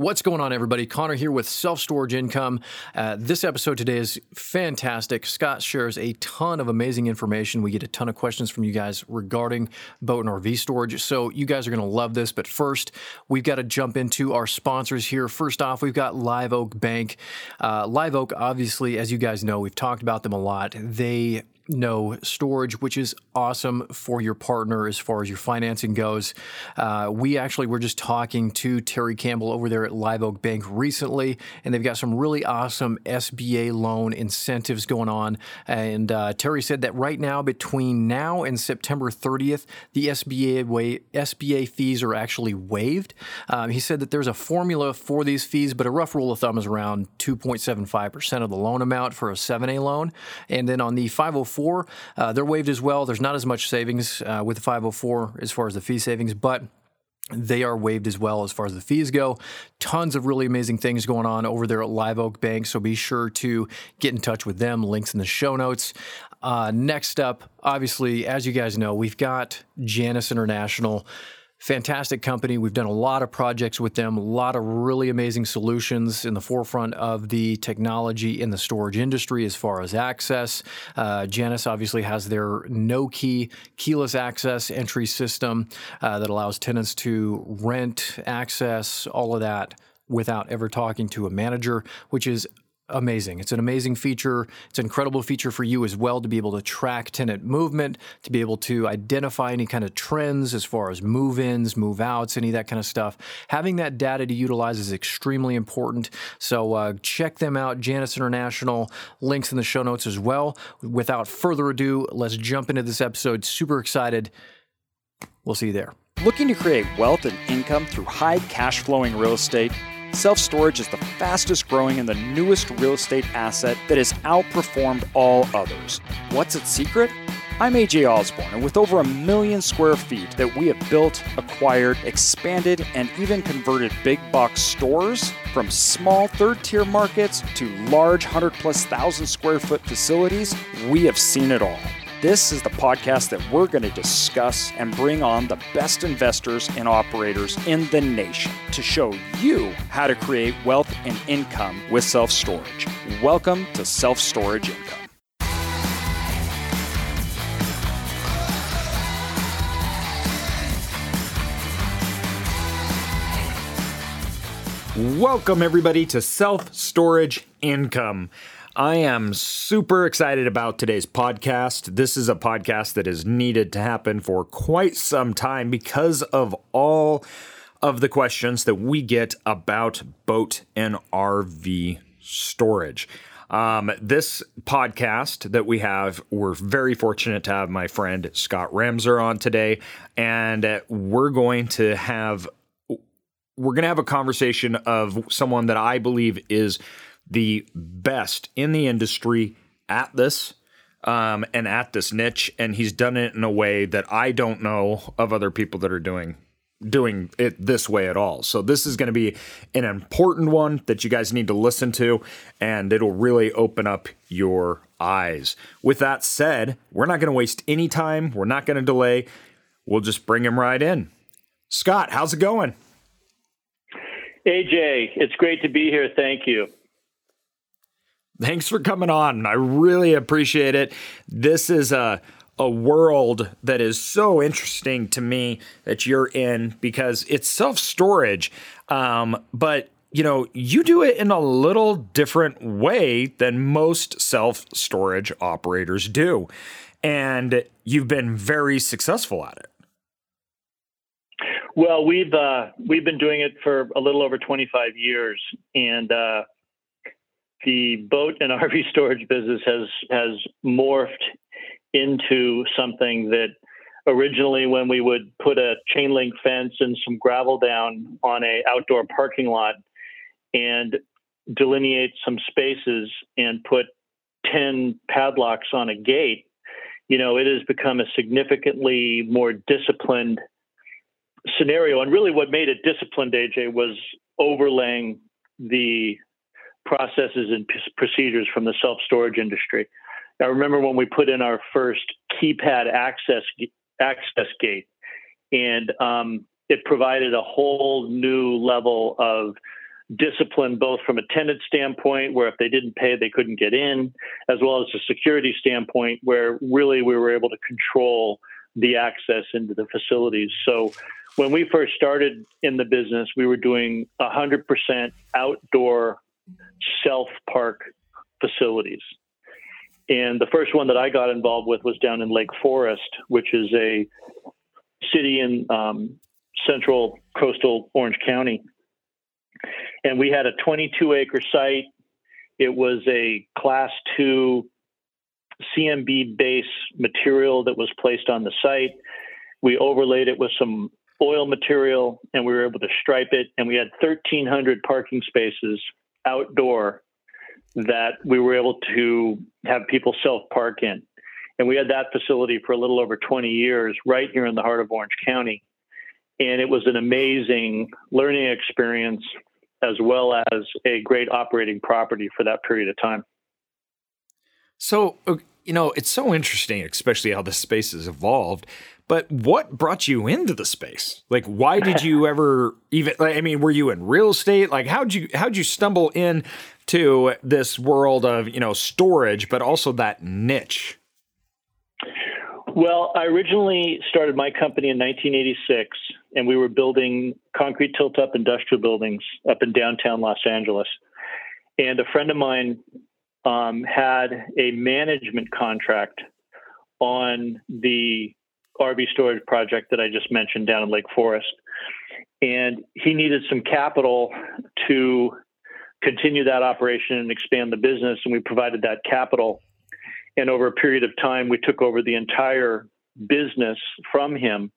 What's going on, everybody? Connor here with Self Storage Income. Uh, this episode today is fantastic. Scott shares a ton of amazing information. We get a ton of questions from you guys regarding boat and RV storage. So, you guys are going to love this. But first, we've got to jump into our sponsors here. First off, we've got Live Oak Bank. Uh, Live Oak, obviously, as you guys know, we've talked about them a lot. They know storage, which is awesome for your partner as far as your financing goes. Uh, we actually were just talking to Terry Campbell over there at Live Oak Bank recently, and they've got some really awesome SBA loan incentives going on. And uh, Terry said that right now, between now and September 30th, the SBA wa- SBA fees are actually waived. Um, he said that there's a formula for these fees, but a rough rule of thumb is around 2.75% of the loan amount for a 7A loan. And then on the 504 504. Uh, they're waived as well. There's not as much savings uh, with the 504 as far as the fee savings, but they are waived as well as far as the fees go. Tons of really amazing things going on over there at Live Oak Bank, so be sure to get in touch with them. Links in the show notes. Uh, next up, obviously, as you guys know, we've got Janus International fantastic company. We've done a lot of projects with them, a lot of really amazing solutions in the forefront of the technology in the storage industry as far as access. Uh, Janus obviously has their no key keyless access entry system uh, that allows tenants to rent, access, all of that without ever talking to a manager, which is amazing. It's an amazing feature. It's an incredible feature for you as well to be able to track tenant movement, to be able to identify any kind of trends as far as move ins, move outs, any of that kind of stuff. Having that data to utilize is extremely important. So uh, check them out, Janus International. Links in the show notes as well. Without further ado, let's jump into this episode. Super excited. We'll see you there. Looking to create wealth and income through high cash flowing real estate? Self storage is the fastest growing and the newest real estate asset that has outperformed all others. What's its secret? I'm AJ Osborne, and with over a million square feet that we have built, acquired, expanded, and even converted big box stores from small third tier markets to large 100 plus thousand square foot facilities, we have seen it all. This is the podcast that we're going to discuss and bring on the best investors and operators in the nation to show you how to create wealth and income with self storage. Welcome to Self Storage Income. Welcome, everybody, to Self Storage Income. I am super excited about today's podcast. This is a podcast that is needed to happen for quite some time because of all of the questions that we get about boat and RV storage. Um, this podcast that we have, we're very fortunate to have my friend Scott Ramser on today, and we're going to have we're going to have a conversation of someone that I believe is the best in the industry at this um, and at this niche, and he's done it in a way that I don't know of other people that are doing doing it this way at all. So this is going to be an important one that you guys need to listen to and it'll really open up your eyes. With that said, we're not going to waste any time. We're not going to delay. We'll just bring him right in. Scott, how's it going? AJ, it's great to be here. Thank you. Thanks for coming on. I really appreciate it. This is a a world that is so interesting to me that you're in because it's self storage, um, but you know you do it in a little different way than most self storage operators do, and you've been very successful at it. Well, we've uh, we've been doing it for a little over 25 years, and uh, the boat and RV storage business has has morphed into something that originally when we would put a chain link fence and some gravel down on a outdoor parking lot and delineate some spaces and put 10 padlocks on a gate you know it has become a significantly more disciplined scenario. And really what made it disciplined aj was overlaying the processes and procedures from the self storage industry. I remember when we put in our first keypad access access gate, and um, it provided a whole new level of discipline both from a tenant standpoint, where if they didn't pay, they couldn't get in, as well as a security standpoint, where really we were able to control the access into the facilities. So when we first started in the business, we were doing 100% outdoor self park facilities. And the first one that I got involved with was down in Lake Forest, which is a city in um, central coastal Orange County. And we had a 22 acre site. It was a class two CMB base material that was placed on the site. We overlaid it with some oil material and we were able to stripe it. And we had 1,300 parking spaces outdoor that we were able to have people self park in. And we had that facility for a little over 20 years right here in the heart of Orange County. And it was an amazing learning experience as well as a great operating property for that period of time. So, you know, it's so interesting, especially how the space has evolved. But what brought you into the space? Like, why did you ever even? I mean, were you in real estate? Like, how'd you how'd you stumble in to this world of you know storage, but also that niche? Well, I originally started my company in 1986, and we were building concrete tilt up industrial buildings up in downtown Los Angeles. And a friend of mine um, had a management contract on the RV storage project that I just mentioned down in Lake Forest. And he needed some capital to continue that operation and expand the business. And we provided that capital. And over a period of time, we took over the entire business from him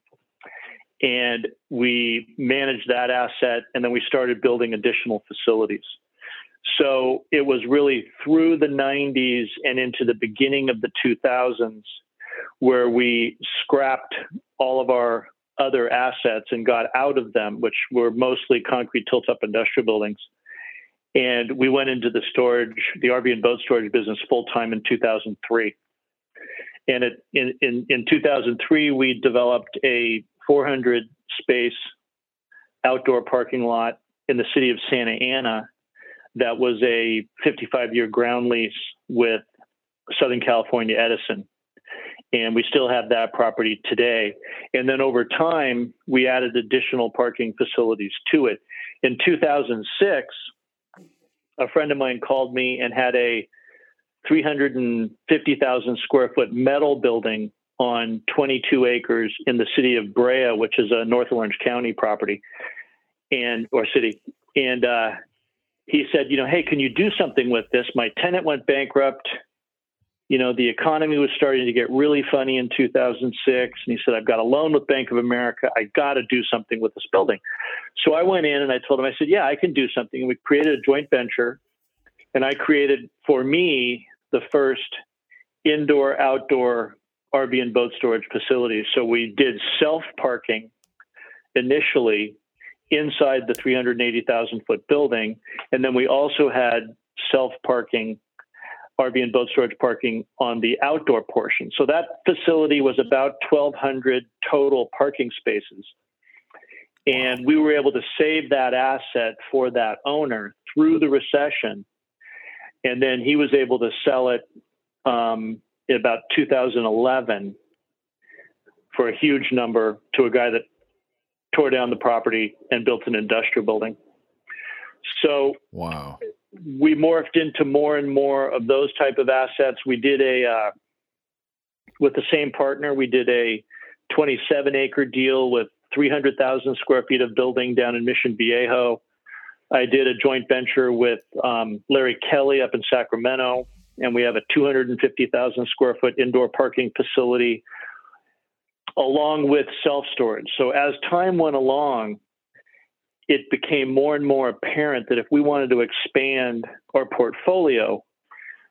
and we managed that asset. And then we started building additional facilities. So it was really through the 90s and into the beginning of the 2000s where we scrapped all of our other assets and got out of them, which were mostly concrete tilt up industrial buildings. And we went into the storage, the RV and boat storage business full time in 2003. And it, in, in, in 2003, we developed a 400 space outdoor parking lot in the city of Santa Ana that was a 55 year ground lease with Southern California Edison. And we still have that property today. And then over time, we added additional parking facilities to it. In 2006, a friend of mine called me and had a 350,000 square foot metal building on 22 acres in the city of Brea, which is a North Orange County property and or city. And uh, he said, you know, hey, can you do something with this? My tenant went bankrupt. You know, the economy was starting to get really funny in 2006. And he said, I've got a loan with Bank of America. I got to do something with this building. So I went in and I told him, I said, yeah, I can do something. And we created a joint venture. And I created for me the first indoor outdoor RV and boat storage facilities. So we did self parking initially inside the 380,000 foot building. And then we also had self parking, RV and boat storage parking on the outdoor portion. So that facility was about 1,200 total parking spaces. And we were able to save that asset for that owner through the recession. And then he was able to sell it um, in about 2011 for a huge number to a guy that tore down the property and built an industrial building. So wow, we morphed into more and more of those type of assets. We did a uh, with the same partner. We did a 27 acre deal with 300,000 square feet of building down in Mission Viejo. I did a joint venture with um, Larry Kelly up in Sacramento, and we have a 250,000 square foot indoor parking facility along with self storage. So as time went along, it became more and more apparent that if we wanted to expand our portfolio,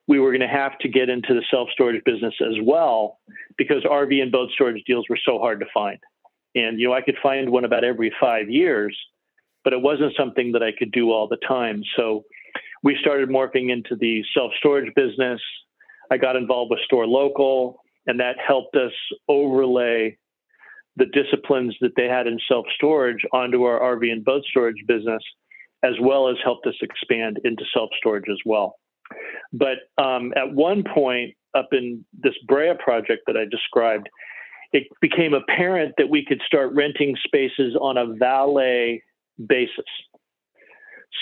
we were going to have to get into the self storage business as well because RV and boat storage deals were so hard to find. And, you know, I could find one about every five years, but it wasn't something that I could do all the time. So we started morphing into the self storage business. I got involved with Store Local and that helped us overlay the disciplines that they had in self storage onto our RV and boat storage business. as well as helped us expand into self storage as well. But um, at one point, up in this Brea project that I described, it became apparent that we could start renting spaces on a valet basis.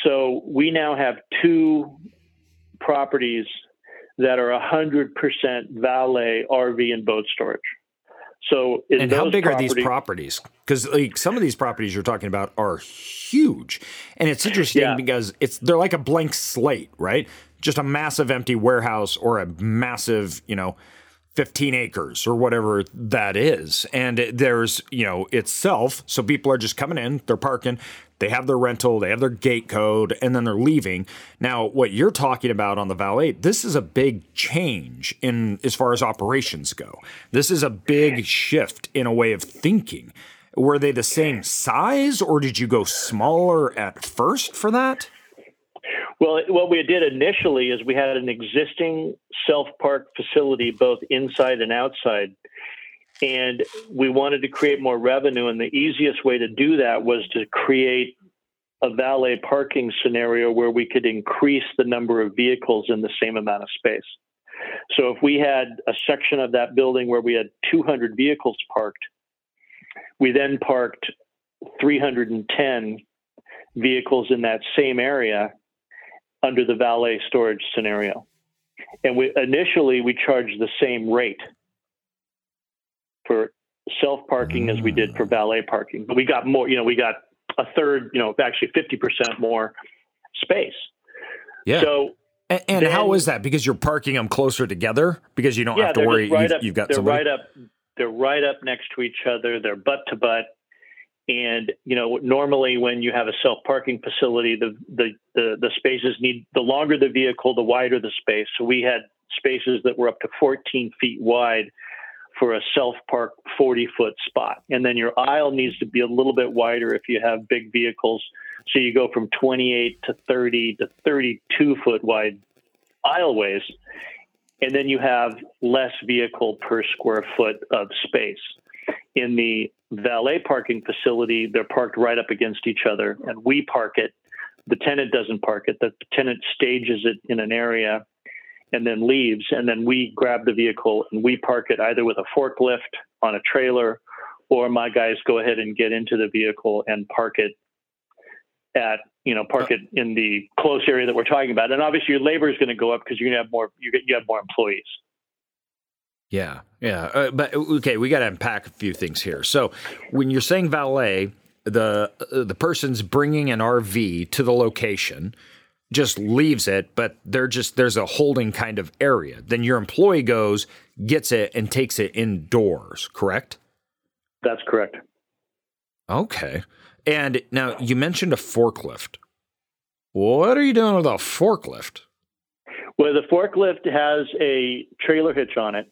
So we now have two properties that are 100% valet RV and boat storage. So, and how big are these properties? Because like some of these properties you're talking about are huge, and it's interesting yeah. because it's they're like a blank slate, right? Just a massive empty warehouse or a massive, you know, 15 acres or whatever that is. And there's, you know, itself. So people are just coming in, they're parking, they have their rental, they have their gate code, and then they're leaving. Now, what you're talking about on the valet, this is a big change in as far as operations go. This is a big shift in a way of thinking. Were they the same size or did you go smaller at first for that? Well, what we did initially is we had an existing self park facility, both inside and outside. And we wanted to create more revenue. And the easiest way to do that was to create a valet parking scenario where we could increase the number of vehicles in the same amount of space. So if we had a section of that building where we had 200 vehicles parked, we then parked 310 vehicles in that same area under the valet storage scenario. And we initially we charged the same rate for self parking mm. as we did for mm. valet parking, but we got more. You know, we got a third. You know, actually fifty percent more space. Yeah. So. And, and then, how is that? Because you're parking them closer together because you don't yeah, have to worry. Right you, up, you've got they're somebody. right up. They're right up next to each other. They're butt to butt. And you know, normally when you have a self parking facility, the, the, the the spaces need the longer the vehicle, the wider the space. So we had spaces that were up to 14 feet wide for a self park 40 foot spot, and then your aisle needs to be a little bit wider if you have big vehicles. So you go from 28 to 30 to 32 foot wide aisleways, and then you have less vehicle per square foot of space. In the valet parking facility, they're parked right up against each other, and we park it. The tenant doesn't park it. The tenant stages it in an area and then leaves, and then we grab the vehicle and we park it either with a forklift on a trailer, or my guys go ahead and get into the vehicle and park it at you know park it in the close area that we're talking about. And obviously, your labor is going to go up because you're going to have more you get you have more employees. Yeah, yeah. Uh, but okay, we got to unpack a few things here. So, when you're saying valet, the uh, the person's bringing an RV to the location, just leaves it, but they're just there's a holding kind of area. Then your employee goes, gets it, and takes it indoors. Correct? That's correct. Okay. And now you mentioned a forklift. What are you doing with a forklift? Well, the forklift has a trailer hitch on it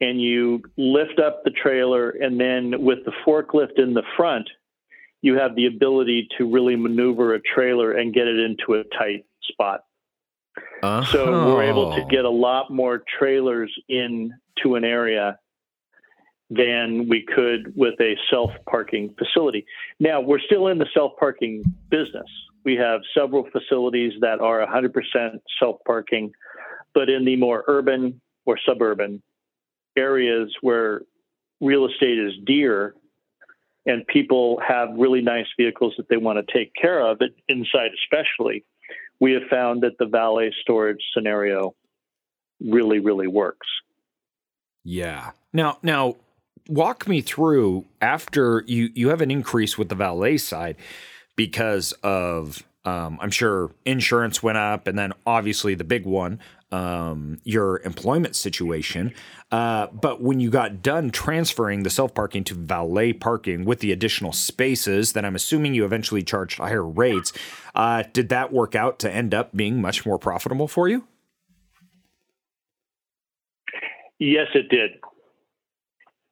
and you lift up the trailer, and then with the forklift in the front, you have the ability to really maneuver a trailer and get it into a tight spot. Uh-huh. So we're able to get a lot more trailers into an area than we could with a self parking facility. Now, we're still in the self parking business. We have several facilities that are 100% self parking, but in the more urban or suburban areas where real estate is dear and people have really nice vehicles that they want to take care of, inside especially, we have found that the valet storage scenario really, really works. Yeah. Now, now, walk me through after you you have an increase with the valet side because of um, I'm sure insurance went up, and then obviously the big one, um, your employment situation. Uh, but when you got done transferring the self parking to valet parking with the additional spaces, then I'm assuming you eventually charged higher rates. Uh, did that work out to end up being much more profitable for you? Yes, it did.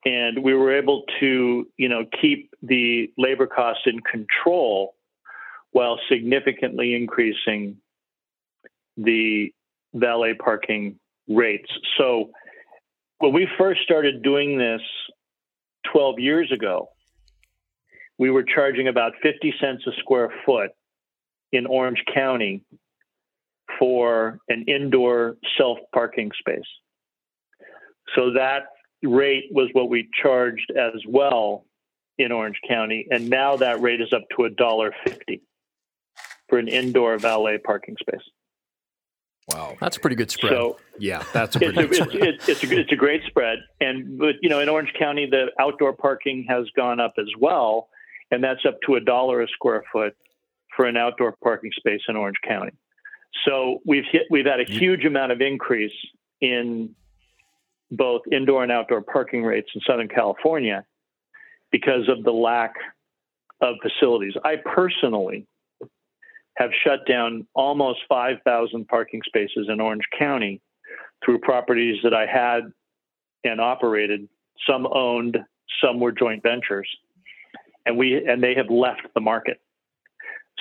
And we were able to, you know, keep the labor costs in control while significantly increasing the valet parking rates. So when we first started doing this 12 years ago, we were charging about 50 cents a square foot in Orange County for an indoor self parking space. So that rate was what we charged as well in Orange County, and now that rate is up to a dollar fifty for an indoor valet parking space. Wow, that's a pretty good spread. So yeah, that's a pretty it's, a, it's, it's, a, it's a great spread, and but you know in Orange County the outdoor parking has gone up as well, and that's up to a dollar a square foot for an outdoor parking space in Orange County. So we've hit we've had a mm-hmm. huge amount of increase in both indoor and outdoor parking rates in Southern California because of the lack of facilities. I personally have shut down almost 5,000 parking spaces in Orange County through properties that I had and operated. Some owned, some were joint ventures, and we and they have left the market.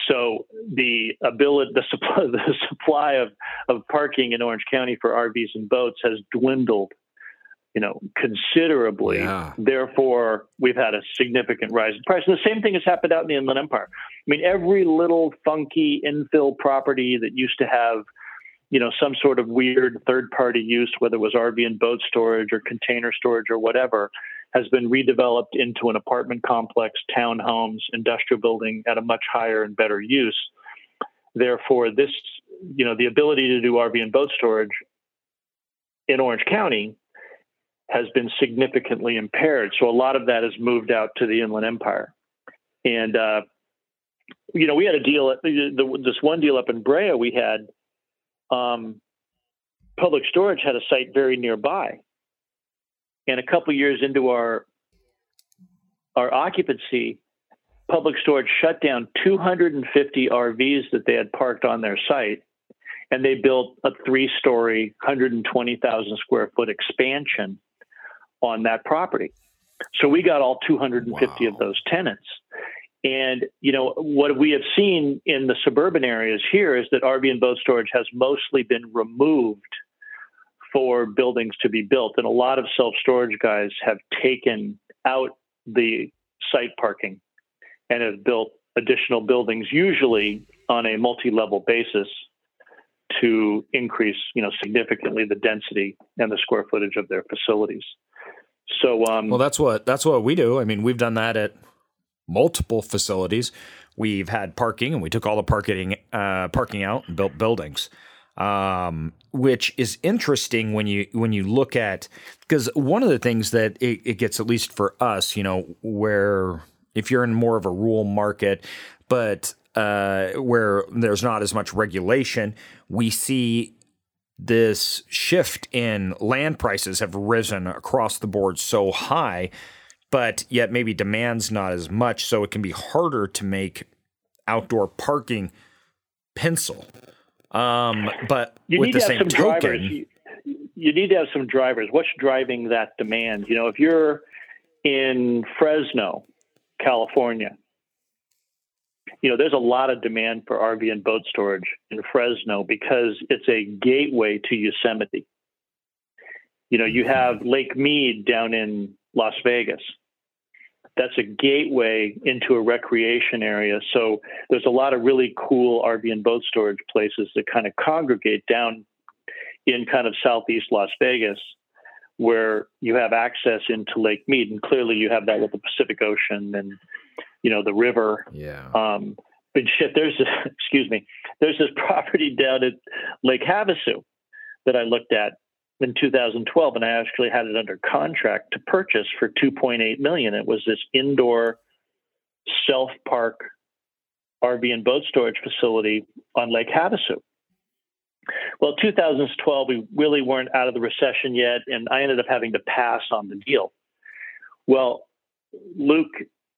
So the ability, the supply, the supply of, of parking in Orange County for RVs and boats has dwindled, you know, considerably. Yeah. Therefore, we've had a significant rise in price. And the same thing has happened out in the Inland Empire. I mean, every little funky infill property that used to have, you know, some sort of weird third-party use, whether it was RV and boat storage or container storage or whatever, has been redeveloped into an apartment complex, townhomes, industrial building at a much higher and better use. Therefore, this, you know, the ability to do RV and boat storage in Orange County has been significantly impaired. So a lot of that has moved out to the Inland Empire. And, uh, you know, we had a deal, the, this one deal up in Brea, we had um, Public Storage had a site very nearby and a couple years into our our occupancy, Public Storage shut down 250 RVs that they had parked on their site, and they built a three-story, 120,000 square foot expansion on that property. So we got all 250 wow. of those tenants. And you know what we have seen in the suburban areas here is that RV and boat storage has mostly been removed for buildings to be built. And a lot of self storage guys have taken out the site parking and have built additional buildings, usually on a multi level basis to increase, you know, significantly the density and the square footage of their facilities. So, um, well, that's what that's what we do. I mean, we've done that at multiple facilities. We've had parking, and we took all the parking uh, parking out and built buildings um, which is interesting when you when you look at because one of the things that it, it, gets at least for us, you know, where if you're in more of a rural market, but uh, where there's not as much regulation, we see this shift in land prices have risen across the board so high, but yet maybe demand's not as much, so it can be harder to make outdoor parking pencil. Um, but you with the same token, drivers. You, you need to have some drivers. What's driving that demand? You know, if you're in Fresno, California, you know, there's a lot of demand for RV and boat storage in Fresno because it's a gateway to Yosemite. You know, you have Lake Mead down in Las Vegas that's a gateway into a recreation area. So there's a lot of really cool RV and boat storage places that kind of congregate down in kind of southeast Las Vegas, where you have access into Lake Mead, and clearly you have that with the Pacific Ocean and you know the river. Yeah. Um, but shit, there's this, excuse me, there's this property down at Lake Havasu that I looked at in 2012, and I actually had it under contract to purchase for 2.8 million. It was this indoor self park RV and boat storage facility on Lake Havasu. Well, 2012, we really weren't out of the recession yet, and I ended up having to pass on the deal. Well, Luke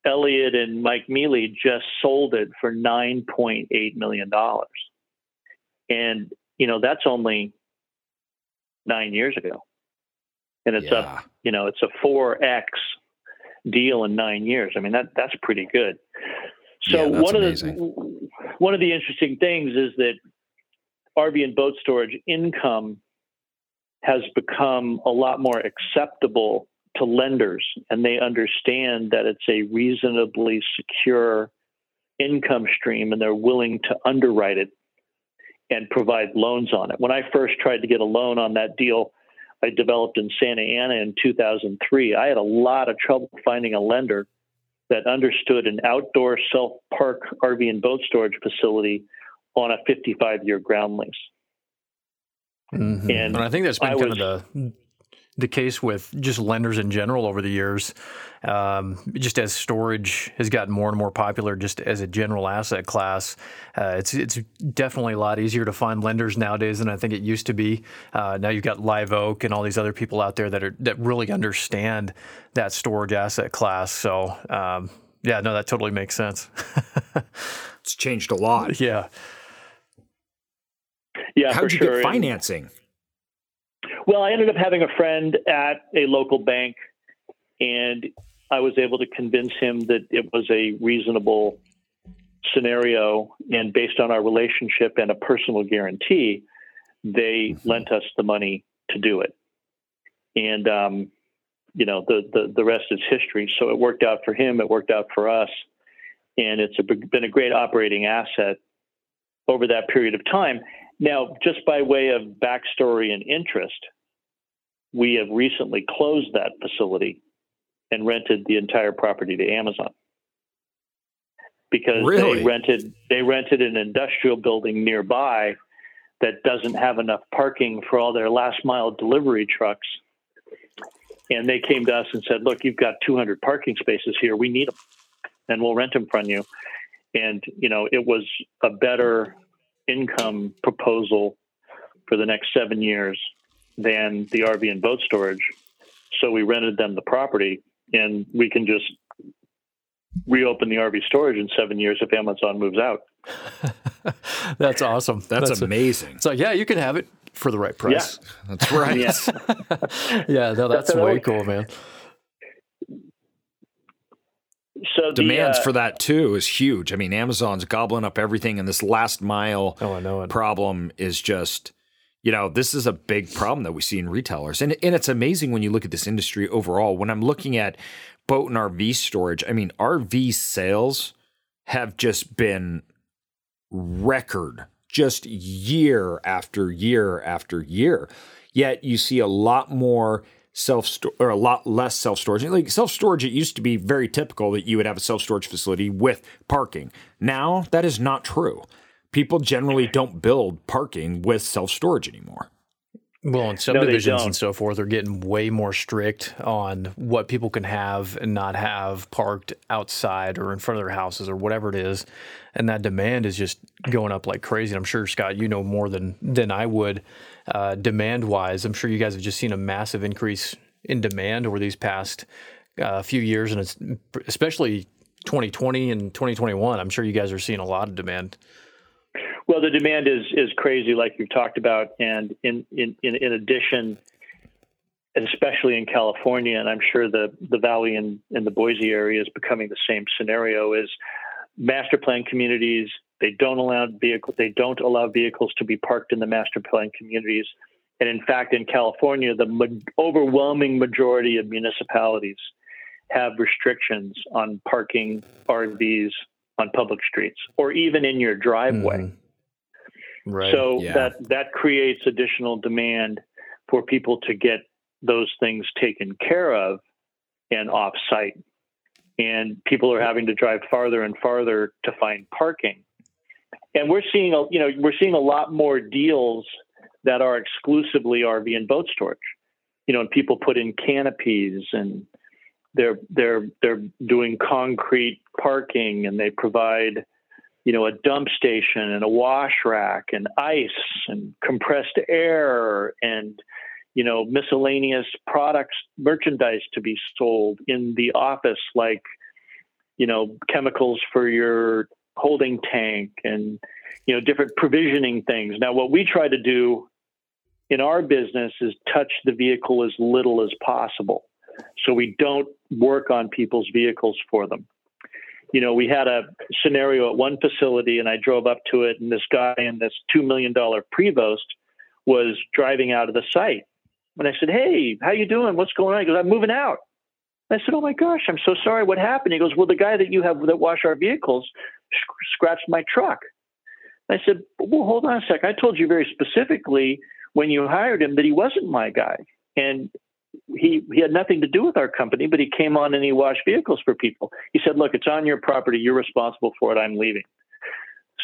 Elliott and Mike Mealy just sold it for $9.8 million. And, you know, that's only nine years ago. And it's yeah. a, you know, it's a 4X deal in nine years. I mean, that that's pretty good. So yeah, one amazing. of the one of the interesting things is that RV and boat storage income has become a lot more acceptable to lenders, and they understand that it's a reasonably secure income stream and they're willing to underwrite it and provide loans on it. When I first tried to get a loan on that deal, I developed in Santa Ana in 2003. I had a lot of trouble finding a lender that understood an outdoor self park RV and boat storage facility on a 55 year ground lease. Mm-hmm. And, and, I think that's been I kind was, of the the case with just lenders in general over the years. Um, just as storage has gotten more and more popular, just as a general asset class, uh, it's it's definitely a lot easier to find lenders nowadays than I think it used to be. Uh, now you've got Live Oak and all these other people out there that are that really understand that storage asset class. So um, yeah, no, that totally makes sense. it's changed a lot. Yeah. Yeah, how'd you sure. get financing? Well, I ended up having a friend at a local bank, and I was able to convince him that it was a reasonable scenario. And based on our relationship and a personal guarantee, they mm-hmm. lent us the money to do it. And, um, you know, the, the, the rest is history. So it worked out for him, it worked out for us. And it's a, been a great operating asset over that period of time. Now, just by way of backstory and interest, we have recently closed that facility and rented the entire property to Amazon because really? they rented they rented an industrial building nearby that doesn't have enough parking for all their last mile delivery trucks. And they came to us and said, "Look, you've got 200 parking spaces here. We need them, and we'll rent them from you." And you know, it was a better income proposal for the next seven years than the RV and boat storage. So we rented them the property, and we can just reopen the RV storage in seven years if Amazon moves out. that's awesome. That's, that's amazing. A, it's like, yeah, you can have it for the right price. Yeah. That's right. yeah. yeah, no, that's, that's way cool, man. So demands uh, for that too is huge. I mean, Amazon's gobbling up everything, and this last mile oh, I know it. problem is just, you know, this is a big problem that we see in retailers, and and it's amazing when you look at this industry overall. When I'm looking at boat and RV storage, I mean, RV sales have just been record, just year after year after year. Yet you see a lot more self or a lot less self storage. Like self storage, it used to be very typical that you would have a self storage facility with parking. Now that is not true. People generally don't build parking with self storage anymore. Well, and subdivisions no, and so forth are getting way more strict on what people can have and not have parked outside or in front of their houses or whatever it is. And that demand is just going up like crazy. I'm sure Scott, you know more than than I would uh, demand wise. I'm sure you guys have just seen a massive increase in demand over these past uh, few years, and it's especially 2020 and 2021. I'm sure you guys are seeing a lot of demand. Well, the demand is is crazy, like you've talked about, and in in in, in addition, especially in California, and I'm sure the the Valley and, and the Boise area is becoming the same scenario. Is master plan communities they don't allow vehicle they don't allow vehicles to be parked in the master plan communities, and in fact, in California, the ma- overwhelming majority of municipalities have restrictions on parking RVs on public streets or even in your driveway. Mm-hmm. Right. So yeah. that that creates additional demand for people to get those things taken care of and off site. And people are having to drive farther and farther to find parking. And we're seeing a you know, we're seeing a lot more deals that are exclusively RV and boat storage. You know, and people put in canopies and they're they're they're doing concrete parking and they provide you know, a dump station and a wash rack and ice and compressed air and, you know, miscellaneous products, merchandise to be sold in the office, like, you know, chemicals for your holding tank and, you know, different provisioning things. Now, what we try to do in our business is touch the vehicle as little as possible. So we don't work on people's vehicles for them you know, we had a scenario at one facility and I drove up to it and this guy in this $2 million Prevost was driving out of the site. And I said, Hey, how you doing? What's going on? He goes, I'm moving out. I said, Oh my gosh, I'm so sorry. What happened? He goes, Well, the guy that you have that wash our vehicles scratched my truck. I said, well, hold on a sec. I told you very specifically when you hired him that he wasn't my guy. And he he had nothing to do with our company, but he came on and he washed vehicles for people. He said, "Look, it's on your property. You're responsible for it. I'm leaving."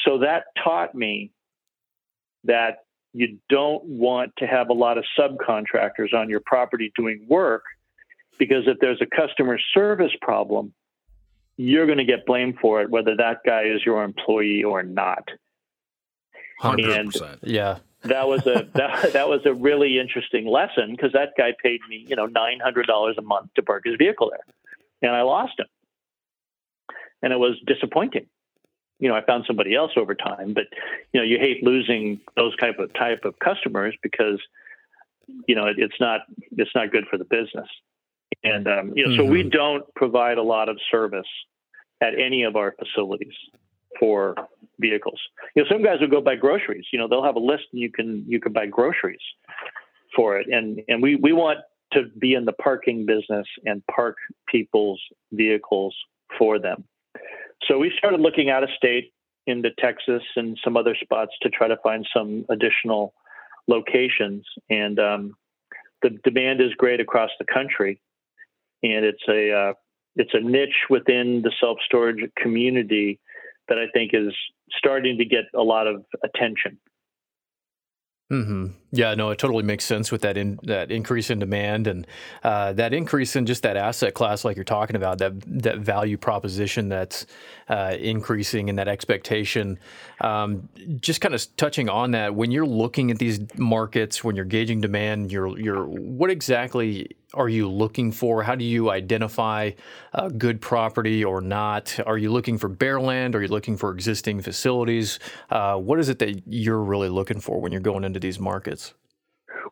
So that taught me that you don't want to have a lot of subcontractors on your property doing work because if there's a customer service problem, you're going to get blamed for it, whether that guy is your employee or not. 100%. And yeah that was a that, that was a really interesting lesson because that guy paid me you know nine hundred dollars a month to park his vehicle there, and I lost him, and it was disappointing. You know, I found somebody else over time, but you know, you hate losing those type of type of customers because you know it, it's not it's not good for the business, and um, you know, mm-hmm. so we mm-hmm. don't provide a lot of service at any of our facilities for vehicles. You know, some guys will go buy groceries. You know, they'll have a list and you can you can buy groceries for it. And and we we want to be in the parking business and park people's vehicles for them. So we started looking out of state into Texas and some other spots to try to find some additional locations. And um, the demand is great across the country, and it's a uh, it's a niche within the self storage community that I think is starting to get a lot of attention. Mm-hmm. Yeah, no, it totally makes sense with that in that increase in demand and uh, that increase in just that asset class, like you're talking about, that that value proposition that's uh, increasing and that expectation. Um, just kind of touching on that, when you're looking at these markets, when you're gauging demand, you're you're what exactly are you looking for? How do you identify a good property or not? Are you looking for bare land? Are you looking for existing facilities? Uh, what is it that you're really looking for when you're going into these markets?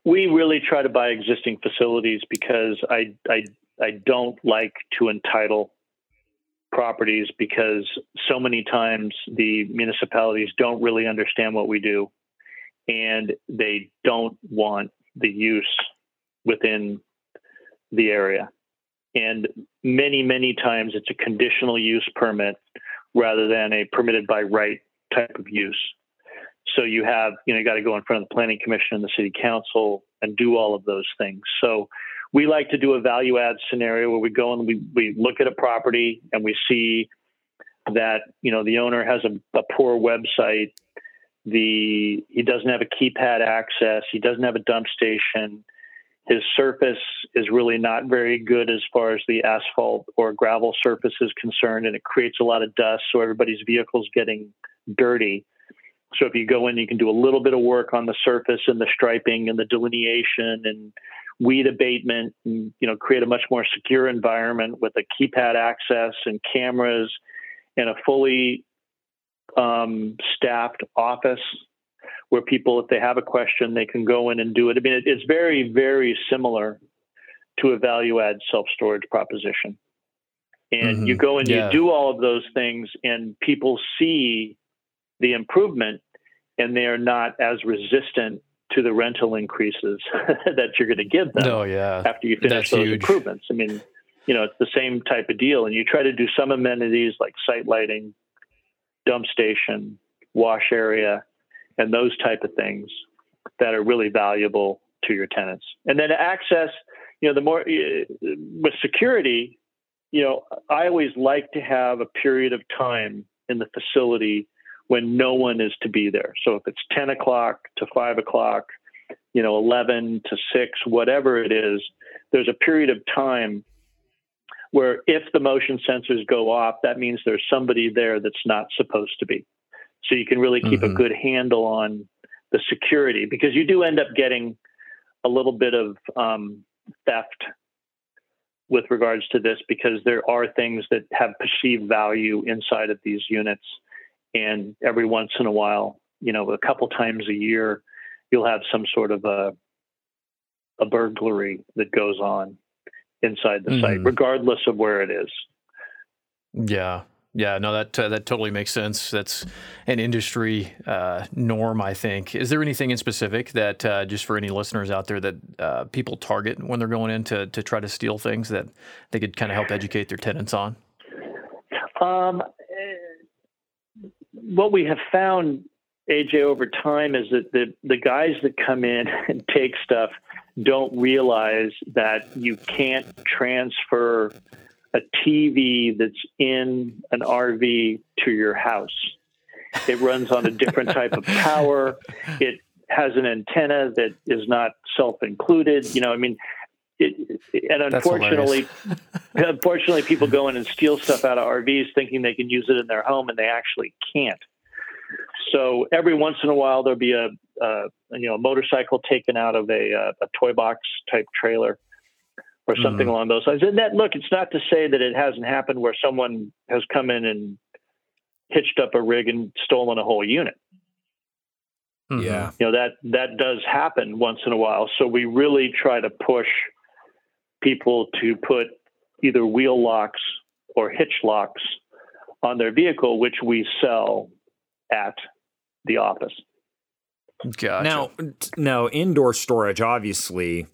We really try to buy existing facilities because I, I, I don't like to entitle properties because so many times the municipalities don't really understand what we do and they don't want the use within the area. And many, many times it's a conditional use permit rather than a permitted by right type of use. So you have, you know, you got to go in front of the planning commission and the city council and do all of those things. So we like to do a value add scenario where we go and we, we look at a property and we see that, you know, the owner has a, a poor website. The he doesn't have a keypad access. He doesn't have a dump station his surface is really not very good as far as the asphalt or gravel surface is concerned, and it creates a lot of dust. So everybody's vehicle's getting dirty. So if you go in, you can do a little bit of work on the surface and the striping and the delineation and weed abatement, and you know create a much more secure environment with a keypad access and cameras and a fully um, staffed office where people, if they have a question, they can go in and do it. I mean, it, it's very, very similar to a value add self storage proposition. And mm-hmm. you go and yeah. you do all of those things, and people see the improvement, and they are not as resistant to the rental increases that you're going to give them oh, yeah. after you finish That's those huge. improvements. I mean, you know, it's the same type of deal. And you try to do some amenities like site lighting, dump station, wash area, and those type of things that are really valuable to your tenants. And then access, you know, the more uh, with security, you know, I always like to have a period of time in the facility when no one is to be there. So if it's 10 o'clock to 5 o'clock, you know, 11 to 6, whatever it is, there's a period of time where if the motion sensors go off, that means there's somebody there that's not supposed to be so you can really keep mm-hmm. a good handle on the security because you do end up getting a little bit of um, theft with regards to this because there are things that have perceived value inside of these units and every once in a while you know a couple times a year you'll have some sort of a a burglary that goes on inside the mm-hmm. site regardless of where it is yeah yeah, no, that uh, that totally makes sense. That's an industry uh, norm, I think. Is there anything in specific that uh, just for any listeners out there that uh, people target when they're going in to, to try to steal things that they could kind of help educate their tenants on? Um, what we have found, AJ, over time is that the the guys that come in and take stuff don't realize that you can't transfer a TV that's in an RV to your house. It runs on a different type of power. It has an antenna that is not self-included. You know, I mean, it, and unfortunately, unfortunately, people go in and steal stuff out of RVs thinking they can use it in their home, and they actually can't. So every once in a while, there'll be a, a you know a motorcycle taken out of a, a, a toy box type trailer or something mm-hmm. along those lines. And that look, it's not to say that it hasn't happened where someone has come in and hitched up a rig and stolen a whole unit. Mm-hmm. Yeah. You know, that that does happen once in a while. So we really try to push people to put either wheel locks or hitch locks on their vehicle, which we sell at the office. Gotcha. Now, now indoor storage, obviously,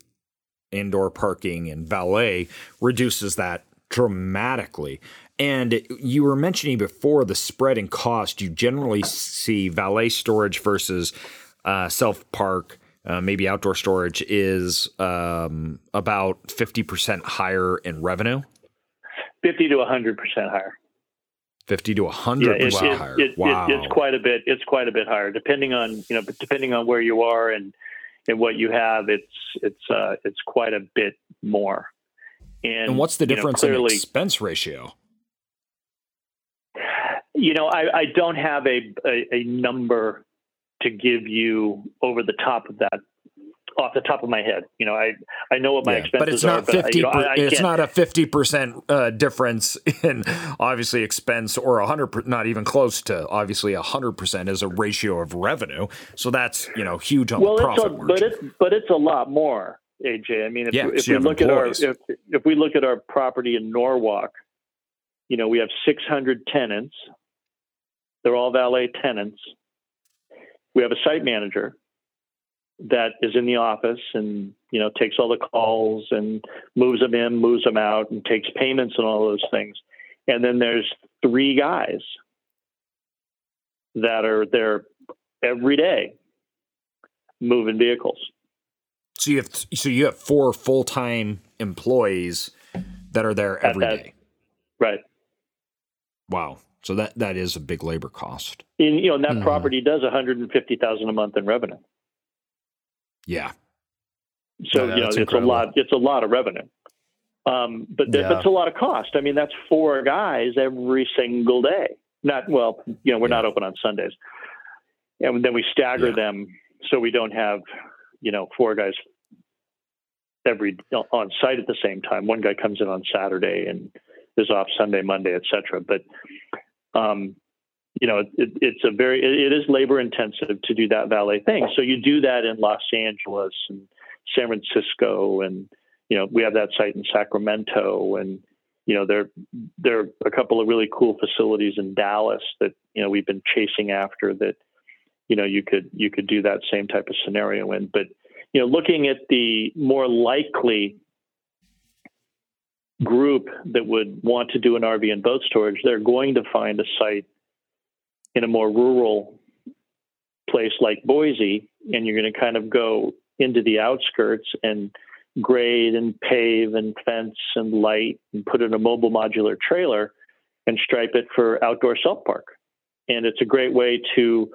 indoor parking and valet reduces that dramatically. And you were mentioning before the spread in cost. You generally see valet storage versus uh, self park, uh, maybe outdoor storage, is um, about 50% higher in revenue. 50 to 100% higher. 50 to 100 yeah, it, higher. It, wow. It, it's quite a bit. It's quite a bit higher, depending on you know, depending on where you are and and what you have. It's it's uh, it's quite a bit more. And, and what's the difference know, clearly, in expense ratio? You know, I, I don't have a, a, a number to give you over the top of that off the top of my head. You know, I I know what my yeah, expenses but it's not are, 50 but, you know, I, I it's not a 50% uh, difference in obviously expense or 100 not even close to obviously 100% as a ratio of revenue. So that's, you know, huge on well, the profit a, margin. But it's but it's a lot more, AJ. I mean, if, yeah, if we look employees. at our if, if we look at our property in Norwalk, you know, we have 600 tenants. They're all valet tenants. We have a site manager that is in the office and you know takes all the calls and moves them in, moves them out, and takes payments and all those things. And then there's three guys that are there every day moving vehicles. So you have so you have four full time employees that are there every that, day. Right. Wow. So that that is a big labor cost. And, you know, and that mm-hmm. property does 150,000 a month in revenue. Yeah. So you know, it's incredible. a lot. It's a lot of revenue. Um, but th- yeah. that's a lot of cost. I mean, that's four guys every single day. Not well, you know, we're yeah. not open on Sundays, and then we stagger yeah. them so we don't have, you know, four guys every on site at the same time. One guy comes in on Saturday and is off Sunday, Monday, etc. But um, you know, it, it's a very, it is labor intensive to do that valet thing. So you do that in Los Angeles and San Francisco, and you know, we have that site in Sacramento, and you know, there there are a couple of really cool facilities in Dallas that you know we've been chasing after that. You know, you could you could do that same type of scenario in, but you know, looking at the more likely group that would want to do an RV and boat storage, they're going to find a site in a more rural place like Boise, and you're going to kind of go into the outskirts and grade and pave and fence and light and put in a mobile modular trailer and stripe it for outdoor self park. And it's a great way to,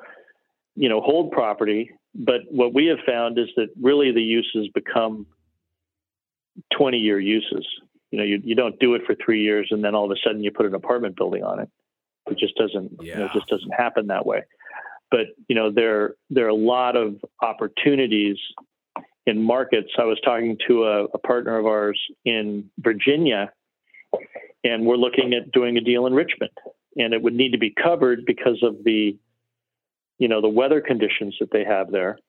you know, hold property. But what we have found is that really the uses become 20 year uses. You know, you, you don't do it for three years and then all of a sudden you put an apartment building on it. It just doesn't yeah. you know, it just doesn't happen that way. But you know there there are a lot of opportunities in markets. I was talking to a, a partner of ours in Virginia, and we're looking at doing a deal in Richmond, and it would need to be covered because of the you know the weather conditions that they have there,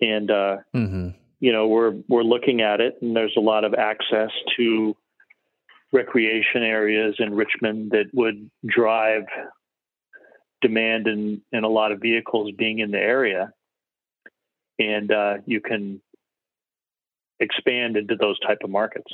and uh, mm-hmm. you know we're we're looking at it, and there's a lot of access to recreation areas in Richmond that would drive demand and, and a lot of vehicles being in the area. And uh, you can expand into those type of markets.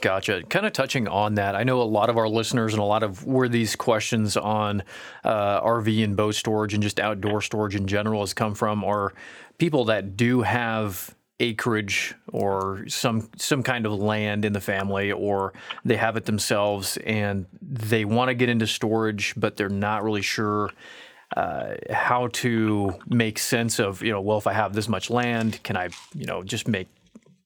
Gotcha. Kind of touching on that, I know a lot of our listeners and a lot of where these questions on uh, RV and boat storage and just outdoor storage in general has come from are people that do have acreage or some some kind of land in the family or they have it themselves and they want to get into storage but they're not really sure uh, how to make sense of you know well if I have this much land can I you know just make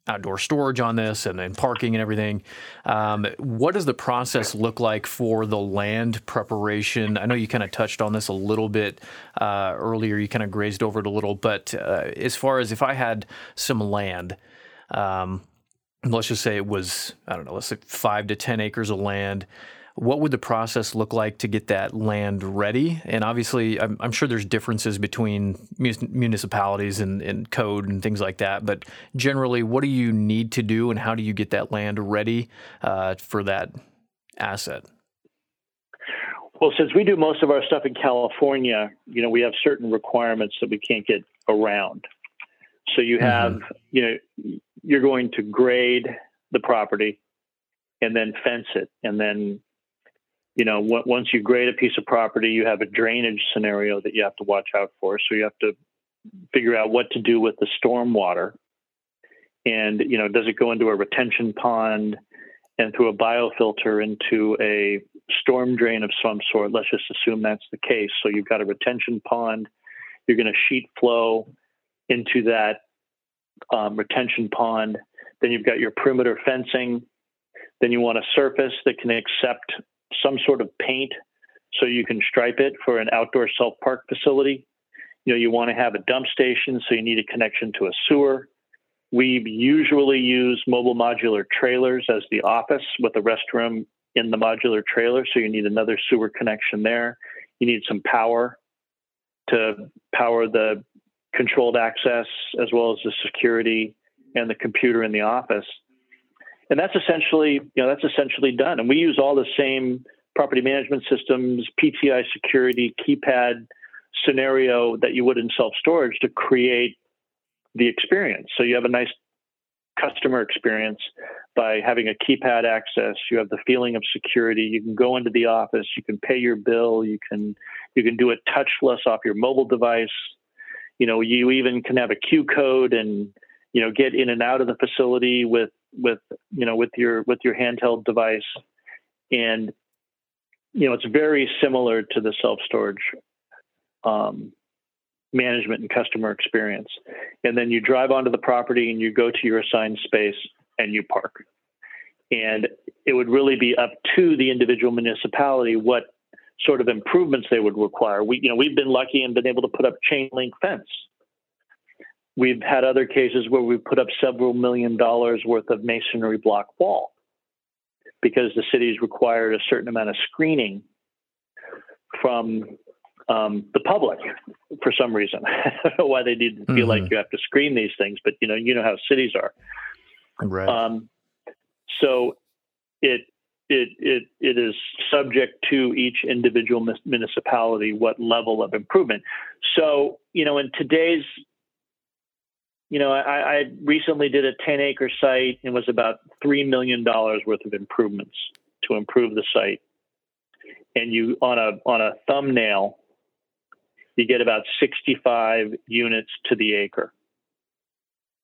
outdoor storage on this and then parking and everything. Um, what does the process look like for the land preparation? I know you kind of touched on this a little bit uh, earlier. You kind of grazed over it a little, but uh, as far as if I had some land, um, let's just say it was I don't know, let's say five to ten acres of land what would the process look like to get that land ready? And obviously, I'm, I'm sure there's differences between municipalities and, and, code and things like that. But generally, what do you need to do, and how do you get that land ready uh, for that asset? Well, since we do most of our stuff in California, you know, we have certain requirements that we can't get around. So you have, mm-hmm. you know, you're going to grade the property and then fence it and then you know, once you grade a piece of property, you have a drainage scenario that you have to watch out for. So you have to figure out what to do with the storm water. And, you know, does it go into a retention pond and through a biofilter into a storm drain of some sort? Let's just assume that's the case. So you've got a retention pond, you're going to sheet flow into that um, retention pond. Then you've got your perimeter fencing. Then you want a surface that can accept some sort of paint so you can stripe it for an outdoor self park facility. You know, you want to have a dump station, so you need a connection to a sewer. We usually use mobile modular trailers as the office with a restroom in the modular trailer, so you need another sewer connection there. You need some power to power the controlled access as well as the security and the computer in the office and that's essentially you know that's essentially done. And we use all the same property management systems, PTI security, keypad scenario that you would in self storage to create the experience. So you have a nice customer experience by having a keypad access. You have the feeling of security. You can go into the office. You can pay your bill. You can you can do it touchless off your mobile device. You know, you even can have a Q code and you know get in and out of the facility with with you know with your with your handheld device. And you know it's very similar to the self storage um, management and customer experience. And then you drive onto the property and you go to your assigned space and you park. And it would really be up to the individual municipality what sort of improvements they would require. We you know we've been lucky and been able to put up chain link fence We've had other cases where we've put up several million dollars worth of masonry block wall because the city's required a certain amount of screening from um, the public for some reason. I don't know why they need to feel mm-hmm. like you have to screen these things, but you know, you know how cities are. Right. Um, so it it it it is subject to each individual municipality what level of improvement. So you know, in today's you know, I, I recently did a 10 acre site and was about $3 million worth of improvements to improve the site. And you, on a, on a thumbnail, you get about 65 units to the acre.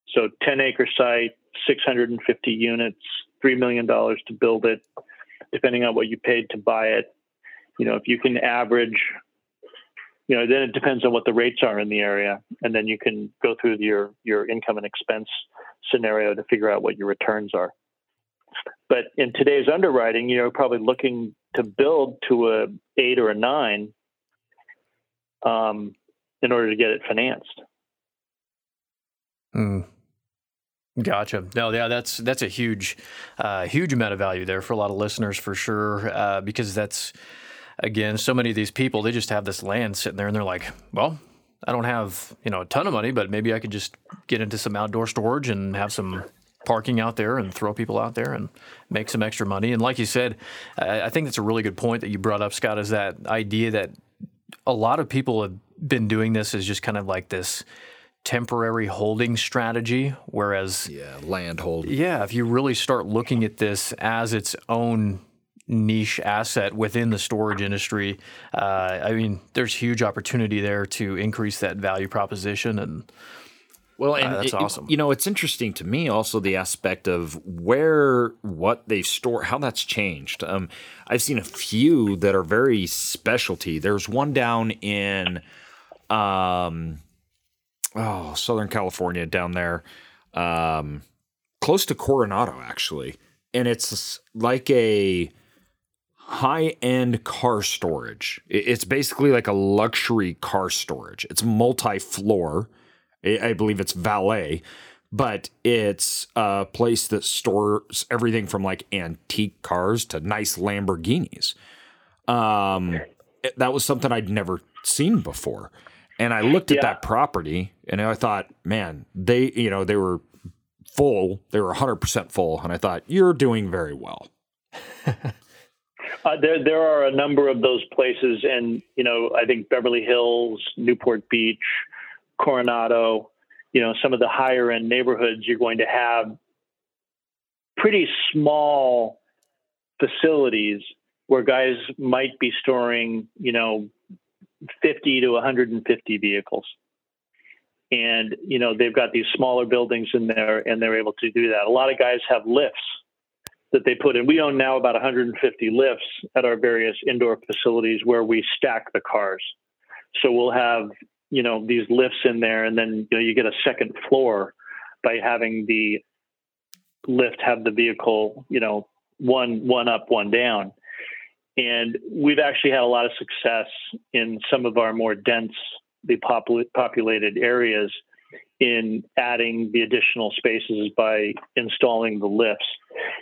So 10 acre site, 650 units, $3 million to build it, depending on what you paid to buy it. You know, if you can average you know, then it depends on what the rates are in the area, and then you can go through your your income and expense scenario to figure out what your returns are. But in today's underwriting, you're probably looking to build to a eight or a nine um, in order to get it financed. Mm. Gotcha. No, yeah, that's that's a huge, uh, huge amount of value there for a lot of listeners for sure, uh, because that's again, so many of these people, they just have this land sitting there and they're like, well, I don't have, you know, a ton of money, but maybe I could just get into some outdoor storage and have some parking out there and throw people out there and make some extra money. And like you said, I think that's a really good point that you brought up, Scott, is that idea that a lot of people have been doing this as just kind of like this temporary holding strategy. Whereas, yeah, land hold. Yeah, if you really start looking at this as its own niche asset within the storage industry, uh, I mean, there's huge opportunity there to increase that value proposition and. Well, and uh, that's it, awesome. You know, it's interesting to me also the aspect of where what they store, how that's changed. Um, I've seen a few that are very specialty. There's one down in, um, oh, Southern California down there, um, close to Coronado actually, and it's like a high end car storage. It's basically like a luxury car storage. It's multi floor I believe it's valet, but it's a place that stores everything from like antique cars to nice Lamborghinis. Um, that was something I'd never seen before. And I looked at yeah. that property and I thought, man, they, you know, they were full. They were 100% full. And I thought, you're doing very well. Uh, there, there are a number of those places, and you know, I think Beverly Hills, Newport Beach, Coronado, you know, some of the higher end neighborhoods, you're going to have pretty small facilities where guys might be storing, you know, 50 to 150 vehicles. And, you know, they've got these smaller buildings in there and they're able to do that. A lot of guys have lifts that they put in. We own now about 150 lifts at our various indoor facilities where we stack the cars. So we'll have you know these lifts in there, and then you know you get a second floor by having the lift have the vehicle you know one one up one down and we've actually had a lot of success in some of our more densely populated areas in adding the additional spaces by installing the lifts.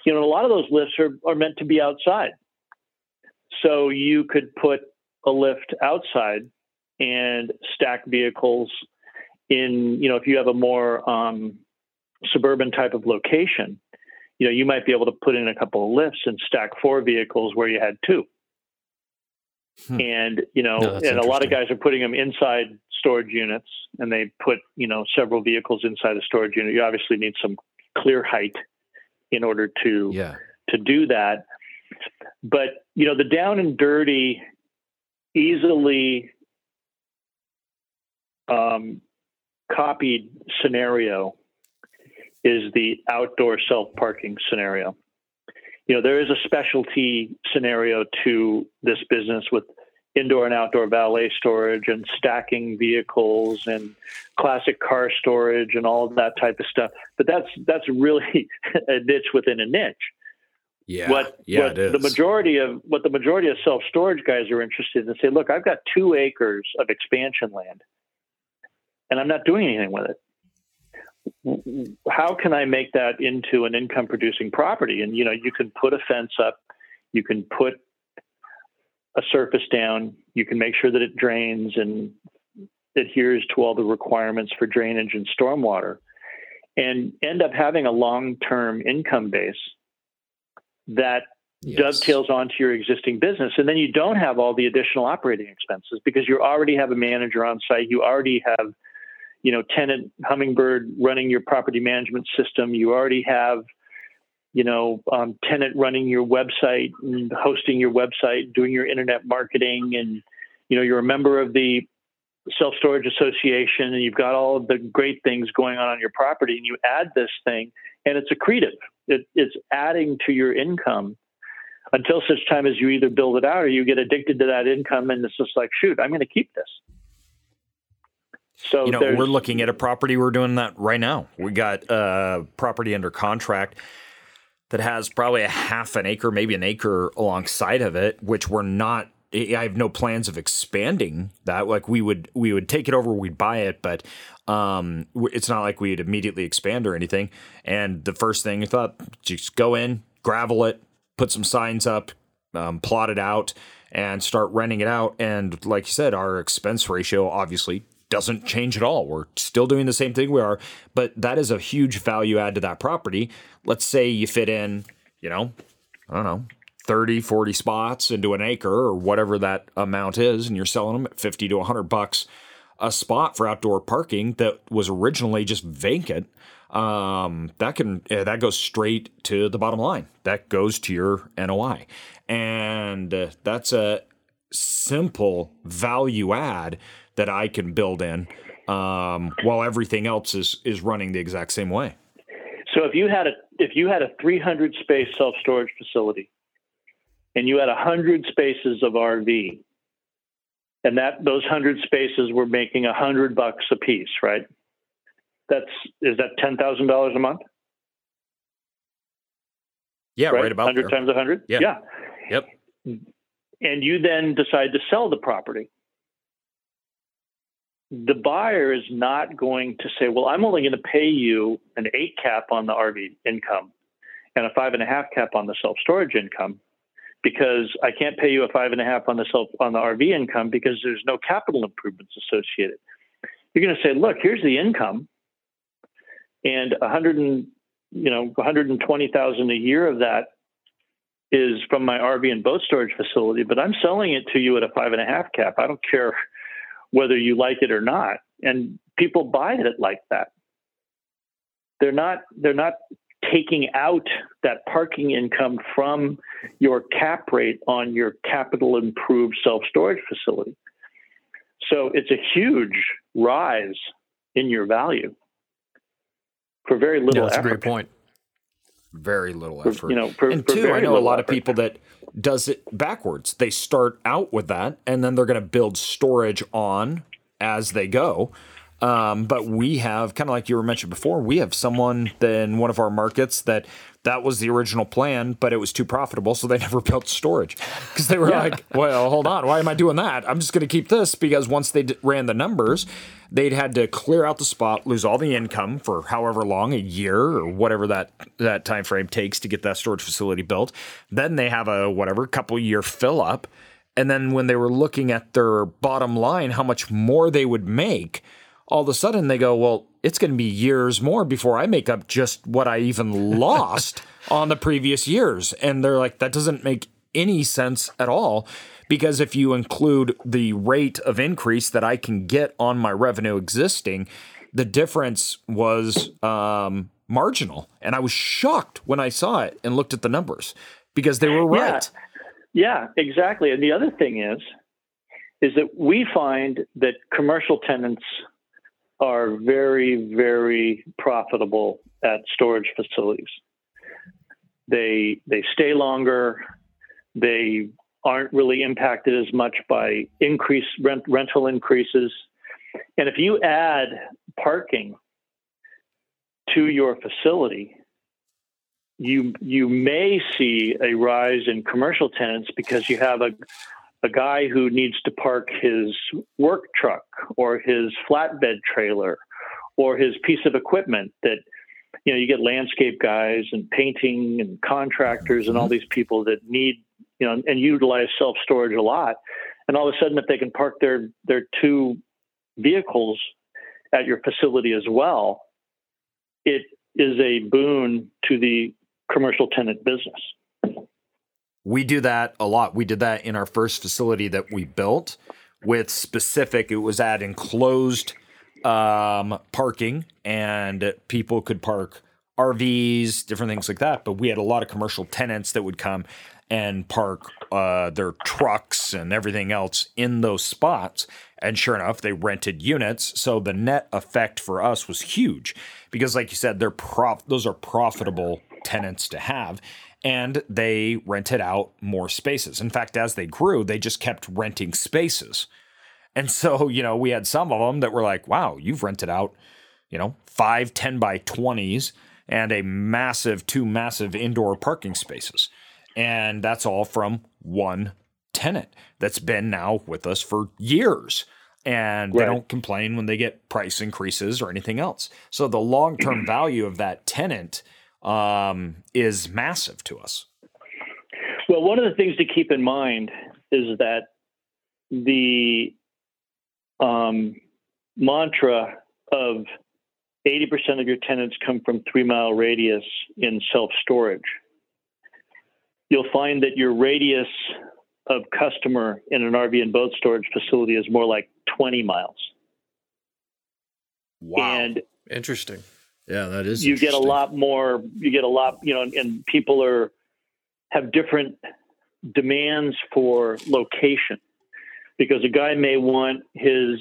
You know, a lot of those lifts are, are meant to be outside. So you could put a lift outside and stack vehicles in, you know, if you have a more um, suburban type of location, you know, you might be able to put in a couple of lifts and stack four vehicles where you had two. Hmm. And, you know, no, and a lot of guys are putting them inside storage units and they put, you know, several vehicles inside a storage unit. You obviously need some clear height in order to yeah. to do that. But, you know, the down and dirty easily um, copied scenario is the outdoor self parking scenario. You know, there is a specialty scenario to this business with indoor and outdoor valet storage and stacking vehicles and classic car storage and all that type of stuff. But that's that's really a niche within a niche. Yeah, what, yeah, what the majority of what the majority of self storage guys are interested in say, look, I've got two acres of expansion land and I'm not doing anything with it. How can I make that into an income producing property? And you know, you can put a fence up, you can put a surface down, you can make sure that it drains and adheres to all the requirements for drainage and stormwater, and end up having a long term income base that yes. dovetails onto your existing business. And then you don't have all the additional operating expenses because you already have a manager on site, you already have you know, tenant Hummingbird running your property management system. You already have, you know, um, tenant running your website and hosting your website, doing your internet marketing, and you know, you're a member of the self storage association, and you've got all of the great things going on on your property, and you add this thing, and it's accretive. It, it's adding to your income until such time as you either build it out or you get addicted to that income, and it's just like, shoot, I'm going to keep this. So you know, we're looking at a property. We're doing that right now. We got a property under contract that has probably a half an acre, maybe an acre alongside of it, which we're not. I have no plans of expanding that. Like we would, we would take it over, we'd buy it, but um, it's not like we'd immediately expand or anything. And the first thing I thought, just go in, gravel it, put some signs up, um, plot it out, and start renting it out. And like you said, our expense ratio obviously doesn't change at all. We're still doing the same thing we are, but that is a huge value add to that property. Let's say you fit in, you know, I don't know, 30, 40 spots into an acre or whatever that amount is, and you're selling them at 50 to 100 bucks a spot for outdoor parking that was originally just vacant, um, that can that goes straight to the bottom line. That goes to your NOI, and uh, that's a simple value add that I can build in um, while everything else is is running the exact same way. So if you had a if you had a 300 space self storage facility, and you had 100 spaces of RV, and that those 100 spaces were making 100 bucks a piece, right? That's is that ten thousand dollars a month? Yeah, right, right about hundred times a hundred. Yeah. yeah. Yep. And you then decide to sell the property. The buyer is not going to say, "Well, I'm only going to pay you an eight cap on the RV income and a five and a half cap on the self storage income." Because I can't pay you a five and a half on the self on the RV income because there's no capital improvements associated. You're going to say, look, here's the income and 100 and you know 120,000 a year of that is from my RV and boat storage facility, but I'm selling it to you at a five and a half cap. I don't care whether you like it or not. And people buy it like that. They're not they're not taking out that parking income from your cap rate on your capital improved self storage facility. So it's a huge rise in your value for very little yeah, that's effort. a great point. Very little effort. You know, for, and for two, I know a lot effort. of people that does it backwards. They start out with that, and then they're going to build storage on as they go. Um, but we have kind of like you were mentioned before, we have someone in one of our markets that that was the original plan, but it was too profitable, so they never built storage because they were yeah. like, "Well, hold on, why am I doing that? I'm just going to keep this because once they d- ran the numbers, they'd had to clear out the spot, lose all the income for however long, a year or whatever that that time frame takes to get that storage facility built. Then they have a whatever couple year fill up, and then when they were looking at their bottom line, how much more they would make." All of a sudden they go, well, it's going to be years more before I make up just what I even lost on the previous years. And they're like, that doesn't make any sense at all. Because if you include the rate of increase that I can get on my revenue existing, the difference was um, marginal. And I was shocked when I saw it and looked at the numbers because they were right. Yeah, yeah exactly. And the other thing is, is that we find that commercial tenants are very, very profitable at storage facilities. They they stay longer. They aren't really impacted as much by increased rent, rental increases. And if you add parking to your facility, you you may see a rise in commercial tenants because you have a a guy who needs to park his work truck or his flatbed trailer or his piece of equipment that you know you get landscape guys and painting and contractors and all mm-hmm. these people that need you know and utilize self storage a lot. And all of a sudden if they can park their their two vehicles at your facility as well it is a boon to the commercial tenant business we do that a lot. We did that in our first facility that we built with specific, it was at enclosed um, parking, and people could park RVs, different things like that. But we had a lot of commercial tenants that would come and park uh, their trucks and everything else in those spots. And sure enough, they rented units. So the net effect for us was huge because, like you said, they're prof- those are profitable tenants to have and they rented out more spaces. In fact, as they grew, they just kept renting spaces. And so, you know, we had some of them that were like, wow, you've rented out, you know, five 10 by 20s and a massive, two massive indoor parking spaces. And that's all from one tenant that's been now with us for years. And they don't complain when they get price increases or anything else. So the long term value of that tenant um, is massive to us. Well, one of the things to keep in mind is that the um, mantra of 80% of your tenants come from three mile radius in self storage. You'll find that your radius of customer in an RV and boat storage facility is more like 20 miles. Wow. And Interesting. Yeah, that is. you get a lot more you get a lot you know and people are have different demands for location because a guy may want his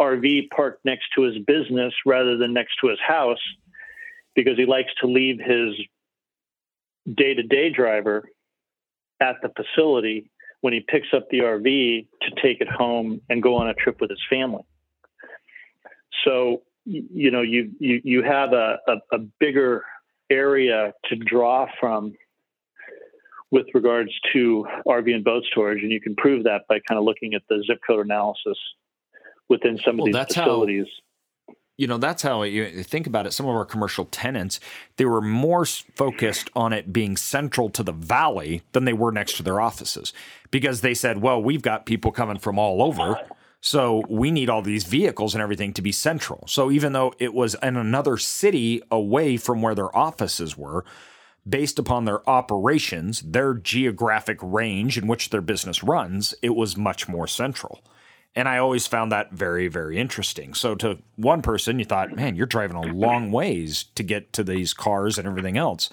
rv parked next to his business rather than next to his house because he likes to leave his day-to-day driver at the facility when he picks up the rv to take it home and go on a trip with his family so you know you you you have a, a, a bigger area to draw from with regards to RV and boat storage, and you can prove that by kind of looking at the zip code analysis within some of Well, these that's how- facilities. you know that's how you think about it some of our commercial tenants they were more focused on it being central to the valley than they were next to their offices because they said well we've got people coming from all over so we need all these vehicles and everything to be central so even though it was in another city away from where their offices were based upon their operations their geographic range in which their business runs it was much more central and I always found that very, very interesting. So to one person, you thought, man, you're driving a long ways to get to these cars and everything else.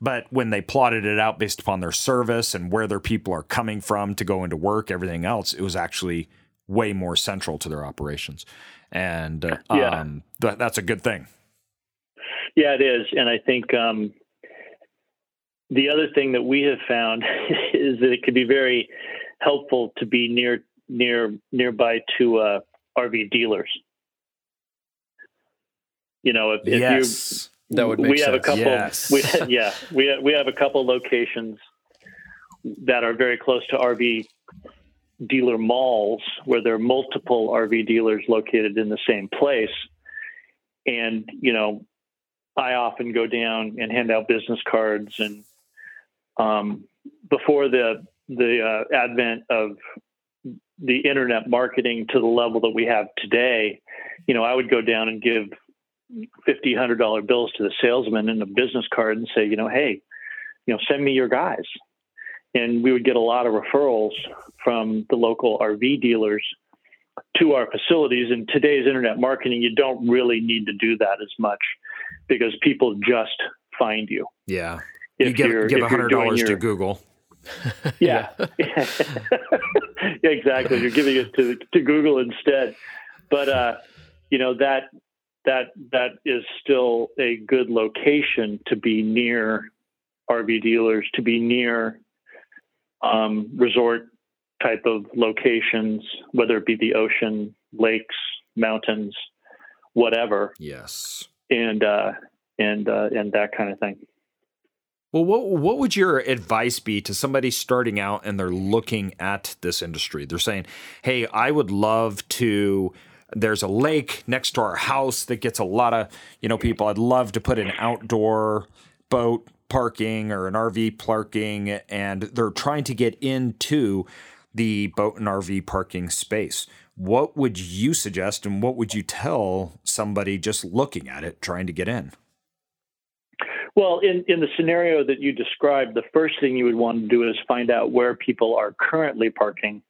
But when they plotted it out based upon their service and where their people are coming from to go into work, everything else, it was actually way more central to their operations. And uh, Yeah. um, th- that's a good thing. Yeah, it is, and I think um, the other thing that we have found is that it could be very helpful to be near near nearby to uh, RV dealers. You know, if, if you yes. That would make we have a sense. couple. Yes. We, yeah, we we have a couple locations that are very close to RV dealer malls, where there are multiple RV dealers located in the same place. And you know, I often go down and hand out business cards. And um, before the the uh, advent of the internet marketing to the level that we have today, you know, I would go down and give fifty, hundred dollar bills to the salesman in a business card and say, you know, hey, you know, send me your guys. And we would get a lot of referrals from the local RV dealers to our facilities. In today's internet marketing, you don't really need to do that as much because people just find you. Yeah. If you give, you're- give if you're doing $100 to your- Google. Yeah. yeah, exactly. You're giving it to to Google instead. But uh, you know that that that is still a good location to be near RV dealers, to be near um, resort type of locations, whether it be the ocean, lakes, mountains, whatever, Yes. and uh, and uh, and that kind of thing. Well, what what would your advice be to somebody starting out and they're looking at this industry? They're saying, "Hey, I would love to." There's a lake next to our house that gets a lot of you know people. I'd love to put an outdoor boat parking or an RV parking, and they're trying to get into the boat and RV parking space. What would you suggest, and what would you tell somebody just looking at it, trying to get in? Well, in, in the scenario that you described, the first thing you would want to do is find out where people are currently parking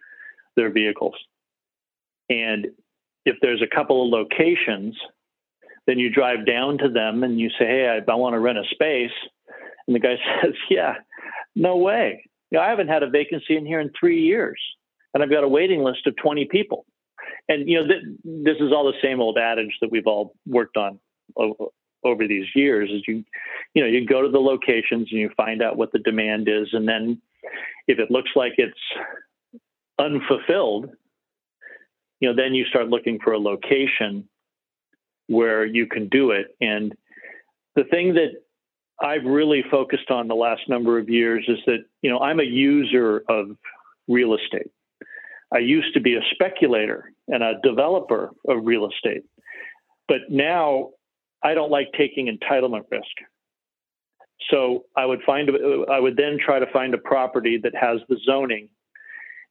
their vehicles. And if there's a couple of locations, then you drive down to them and you say, Hey, I, I want to rent a space. And the guy says, Yeah, no way. You know, I haven't had a vacancy in here in three years, and I've got a waiting list of 20 people. And, you know, th- this is all the same old adage that we've all worked on o- over these years is you you know you go to the locations and you find out what the demand is and then if it looks like it's unfulfilled you know then you start looking for a location where you can do it and the thing that I've really focused on the last number of years is that you know I'm a user of real estate I used to be a speculator and a developer of real estate but now I don't like taking entitlement risk. So I would find I would then try to find a property that has the zoning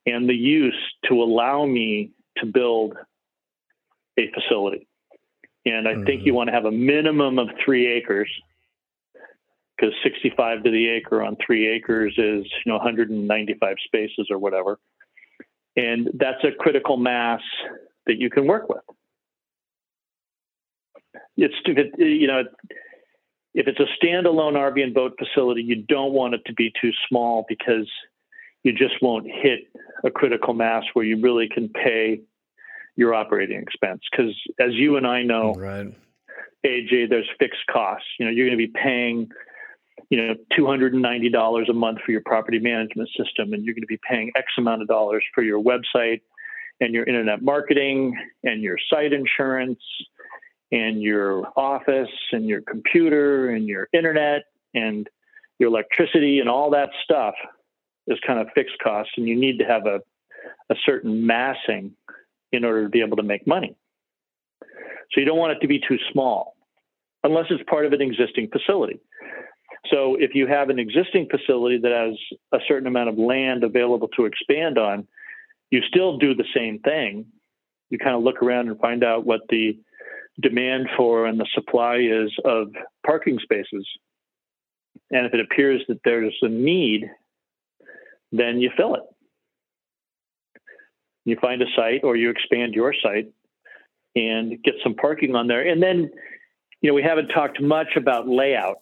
and the use to allow me to build a facility. And I think you mm. want to have a minimum of three acres because 65 to the acre on three acres is you know 195 spaces or whatever. And that's a critical mass that you can work with. it's you know if it's a standalone RV and boat facility, you don't want it to be too small because you just won't hit a critical mass where you really can pay your operating expense. Because as you and I know, right. AJ, there's fixed costs. You know, you're going to be paying, you know, $290 a month for your property management system, and you're going to be paying X amount of dollars for your website and your internet marketing and your site insurance and your office and your computer and your internet and your electricity and all that stuff is kind of fixed costs and you need to have a, a certain massing in order to be able to make money. So you don't want it to be too small unless it's part of an existing facility. So if you have an existing facility that has a certain amount of land available to expand on, you still do the same thing. You kind of look around and find out what the demand for and the supply is of parking spaces. And if it appears that there's a need, then you fill it. You find a site or you expand your site and get some parking on there. And then, you know, we haven't talked much about layout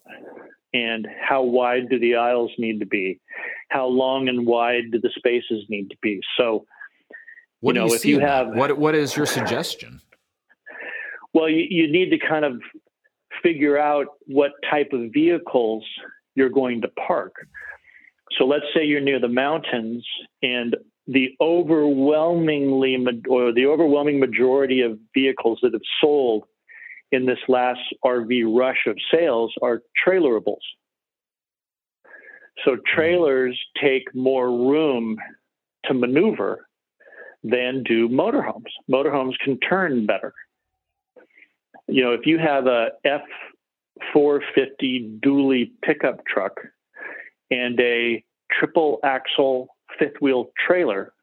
and how wide do the aisles need to be? How long and wide do the spaces need to be? So, what you know, you if you have what what is your suggestion? Well, you, you need to kind of figure out what type of vehicles you're going to park. So let's say you're near the mountains and the overwhelmingly or the overwhelming majority of vehicles that have sold in this last RV rush of sales are trailerables. So trailers take more room to maneuver than do motorhomes. Motorhomes can turn better you know, if you have a F 450 dually pickup truck and a triple axle fifth wheel trailer,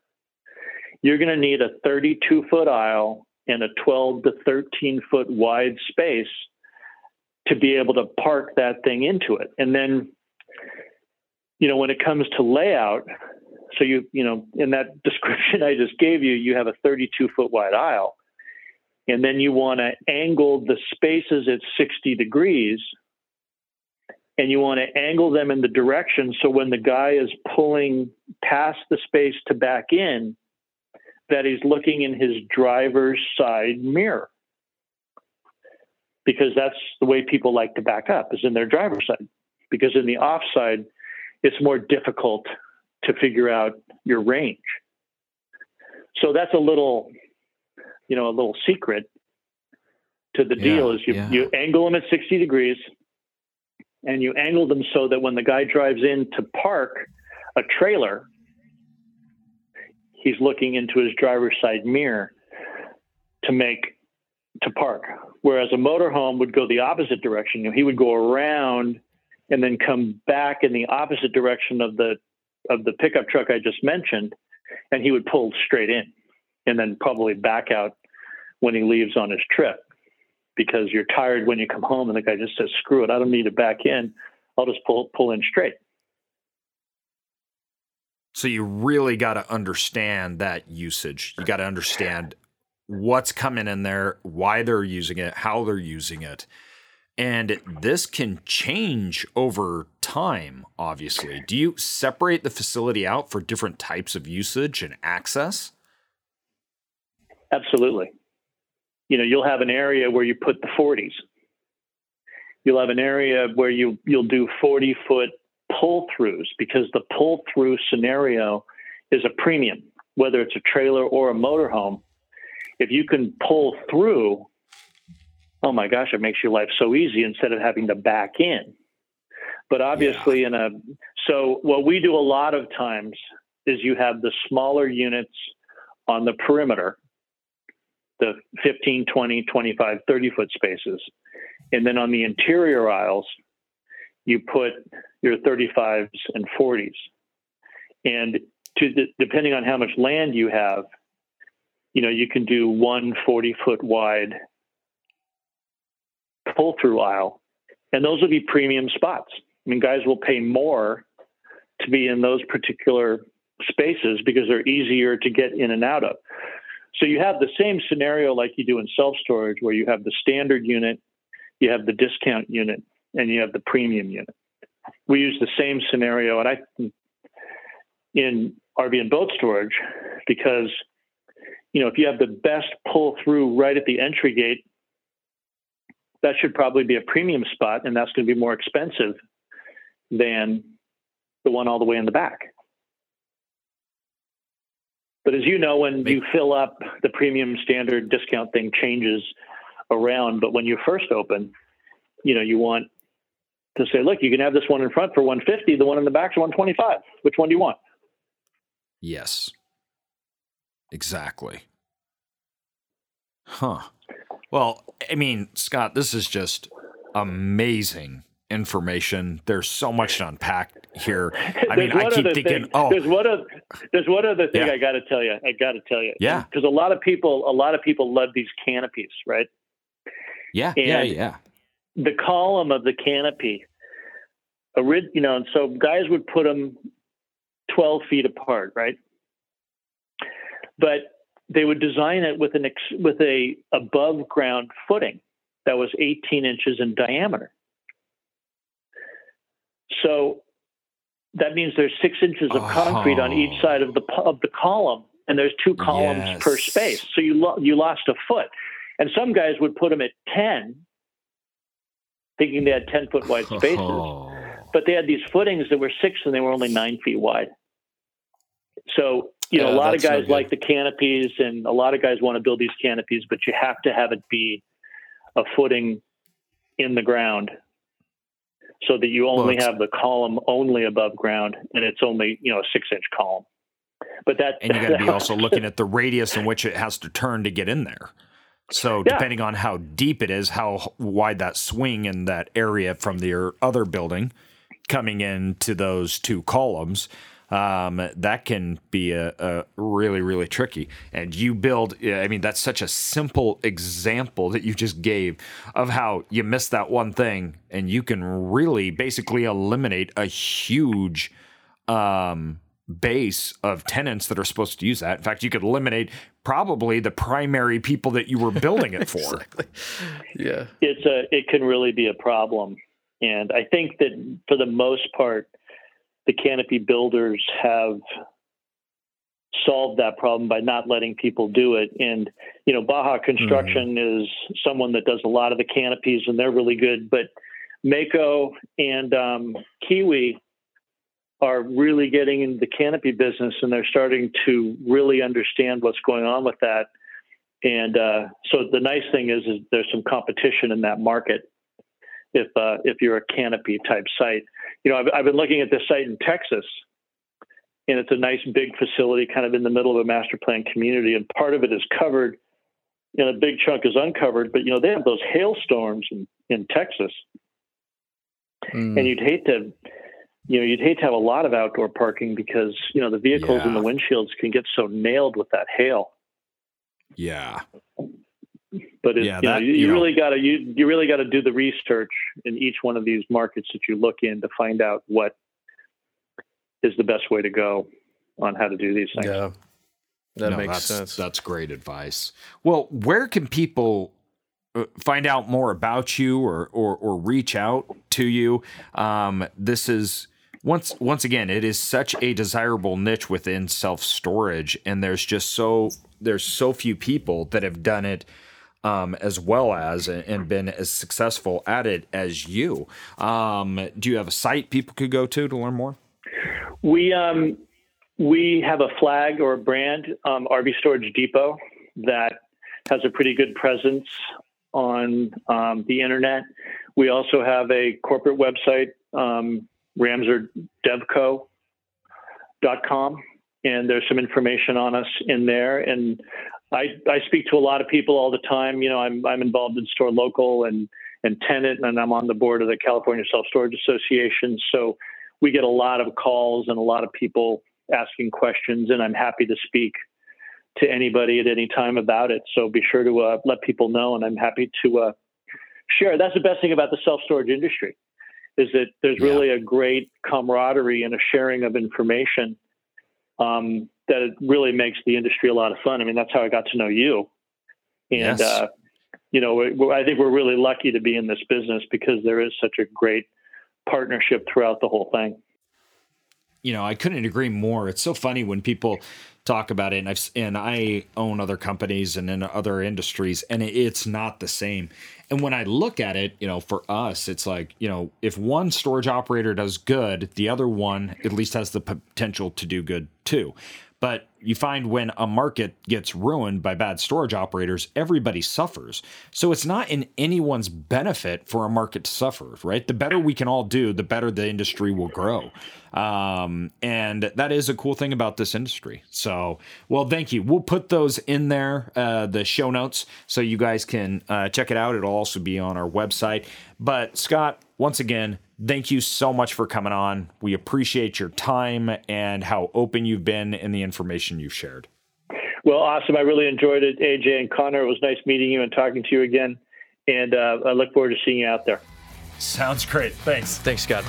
you're going to need a 32 foot aisle and a 12 to 13 foot wide space to be able to park that thing into it. And then, you know, when it comes to layout, so you, you know, in that description I just gave you, you have a 32 foot wide aisle and then you want to angle the spaces at 60 degrees and you want to angle them in the direction so when the guy is pulling past the space to back in that he's looking in his driver's side mirror. Because that's the way people like to back up is in their driver's side. Because in the offside it's more difficult to figure out your range. So that's a little you know a little secret to the deal is you, yeah. you angle them at 60 degrees and you angle them so that when the guy drives in to park a trailer he's looking into his driver's side mirror to make to park whereas a motorhome would go the opposite direction you know, he would go around and then come back in the opposite direction of the of the pickup truck I just mentioned and he would pull straight in and then probably back out when he leaves on his trip because you're tired when you come home and the guy just says, screw it, I don't need to back in. I'll just pull pull in straight. So you really got to understand that usage. You got to understand what's coming in there, why they're using it, how they're using it. And this can change over time, obviously. Do you separate the facility out for different types of usage and access? Absolutely. You know, you'll have an area where you put the 40s. You'll have an area where you you'll do 40 foot pull throughs because the pull through scenario is a premium, whether it's a trailer or a motorhome. If you can pull through, oh my gosh, it makes your life so easy instead of having to back in. But obviously, yeah. in a so what we do a lot of times is you have the smaller units on the perimeter the 15, 20, 25, 30 foot spaces. And then on the interior aisles, you put your 35s and 40s. And to the, depending on how much land you have, you know, you can do one 40 foot wide pull through aisle. And those will be premium spots. I mean, guys will pay more to be in those particular spaces because they're easier to get in and out of. So you have the same scenario like you do in self storage, where you have the standard unit, you have the discount unit, and you have the premium unit. We use the same scenario, and I in RV and boat storage because you know if you have the best pull through right at the entry gate, that should probably be a premium spot, and that's going to be more expensive than the one all the way in the back. But as you know, when you fill up, the premium standard discount thing changes around. But when you first open, you know, you want to say, look, you can have this one in front for 150, the one in the back is 125. Which one do you want? Yes. Exactly. Huh. Well, I mean, Scott, this is just amazing information. There's so much to unpack here. I mean, I keep thinking, thing. oh, there's one other, there's one other thing yeah. I got to tell you. I got to tell you, yeah, because a lot of people, a lot of people love these canopies, right? Yeah, and yeah, yeah. The column of the canopy, you know, and so guys would put them 12 feet apart, right? But they would design it with an ex, with a above ground footing that was 18 inches in diameter. So that means there's six inches of concrete oh. on each side of the of the column, and there's two columns yes. per space. So you lo- you lost a foot, and some guys would put them at ten, thinking they had ten foot wide spaces, oh. but they had these footings that were six and they were only nine feet wide. So you know, yeah, a lot of guys so like the canopies, and a lot of guys want to build these canopies, but you have to have it be a footing in the ground so that you only have the column only above ground and it's only you know a six inch column but that and you got to be also looking at the radius in which it has to turn to get in there so yeah. depending on how deep it is how wide that swing in that area from the other building coming into those two columns um, that can be a, a, really really tricky and you build i mean that's such a simple example that you just gave of how you miss that one thing and you can really basically eliminate a huge um, base of tenants that are supposed to use that in fact you could eliminate probably the primary people that you were building it for exactly. yeah it's a it can really be a problem and i think that for the most part the canopy builders have solved that problem by not letting people do it. And, you know, Baja Construction mm. is someone that does a lot of the canopies and they're really good. But Mako and um, Kiwi are really getting into the canopy business and they're starting to really understand what's going on with that. And uh, so the nice thing is, is there's some competition in that market if uh, if you're a canopy type site you know, I've, I've been looking at this site in Texas, and it's a nice big facility kind of in the middle of a master plan community, and part of it is covered, and a big chunk is uncovered. But you know, they have those hailstorms in, in Texas, mm. and you'd hate to, you know, you'd hate to have a lot of outdoor parking because you know the vehicles yeah. and the windshields can get so nailed with that hail. Yeah. But it, yeah, you, that, know, you, you know, really got to you you really got to do the research in each one of these markets that you look in to find out what is the best way to go on how to do these things. Yeah, that no, makes that's, sense. That's great advice. Well, where can people uh, find out more about you or or, or reach out to you? Um, this is once once again, it is such a desirable niche within self storage, and there's just so there's so few people that have done it um, as well as and been as successful at it as you. Um, do you have a site people could go to to learn more? We um, we have a flag or a brand, um, RV Storage Depot, that has a pretty good presence on um, the internet. We also have a corporate website, um, ramserdevco.com, and there's some information on us in there. And I, I speak to a lot of people all the time. You know, I'm, I'm involved in Store Local and, and Tenant, and I'm on the board of the California Self Storage Association. So we get a lot of calls and a lot of people asking questions, and I'm happy to speak to anybody at any time about it. So be sure to uh, let people know, and I'm happy to uh, share. That's the best thing about the self storage industry is that there's really a great camaraderie and a sharing of information. Um, that it really makes the industry a lot of fun. I mean, that's how I got to know you. And, yes. uh, you know, I think we're really lucky to be in this business because there is such a great partnership throughout the whole thing. You know, I couldn't agree more. It's so funny when people talk about it, and I've and I own other companies and in other industries, and it's not the same. And when I look at it, you know, for us, it's like you know, if one storage operator does good, the other one at least has the potential to do good too. But you find when a market gets ruined by bad storage operators, everybody suffers. So it's not in anyone's benefit for a market to suffer, right? The better we can all do, the better the industry will grow. Um, and that is a cool thing about this industry. So, well, thank you. We'll put those in there, uh, the show notes, so you guys can uh, check it out. It'll also be on our website. But, Scott, once again, thank you so much for coming on. We appreciate your time and how open you've been and the information you've shared. Well, awesome. I really enjoyed it, AJ and Connor. It was nice meeting you and talking to you again. And uh, I look forward to seeing you out there. Sounds great. Thanks. Thanks, Scott.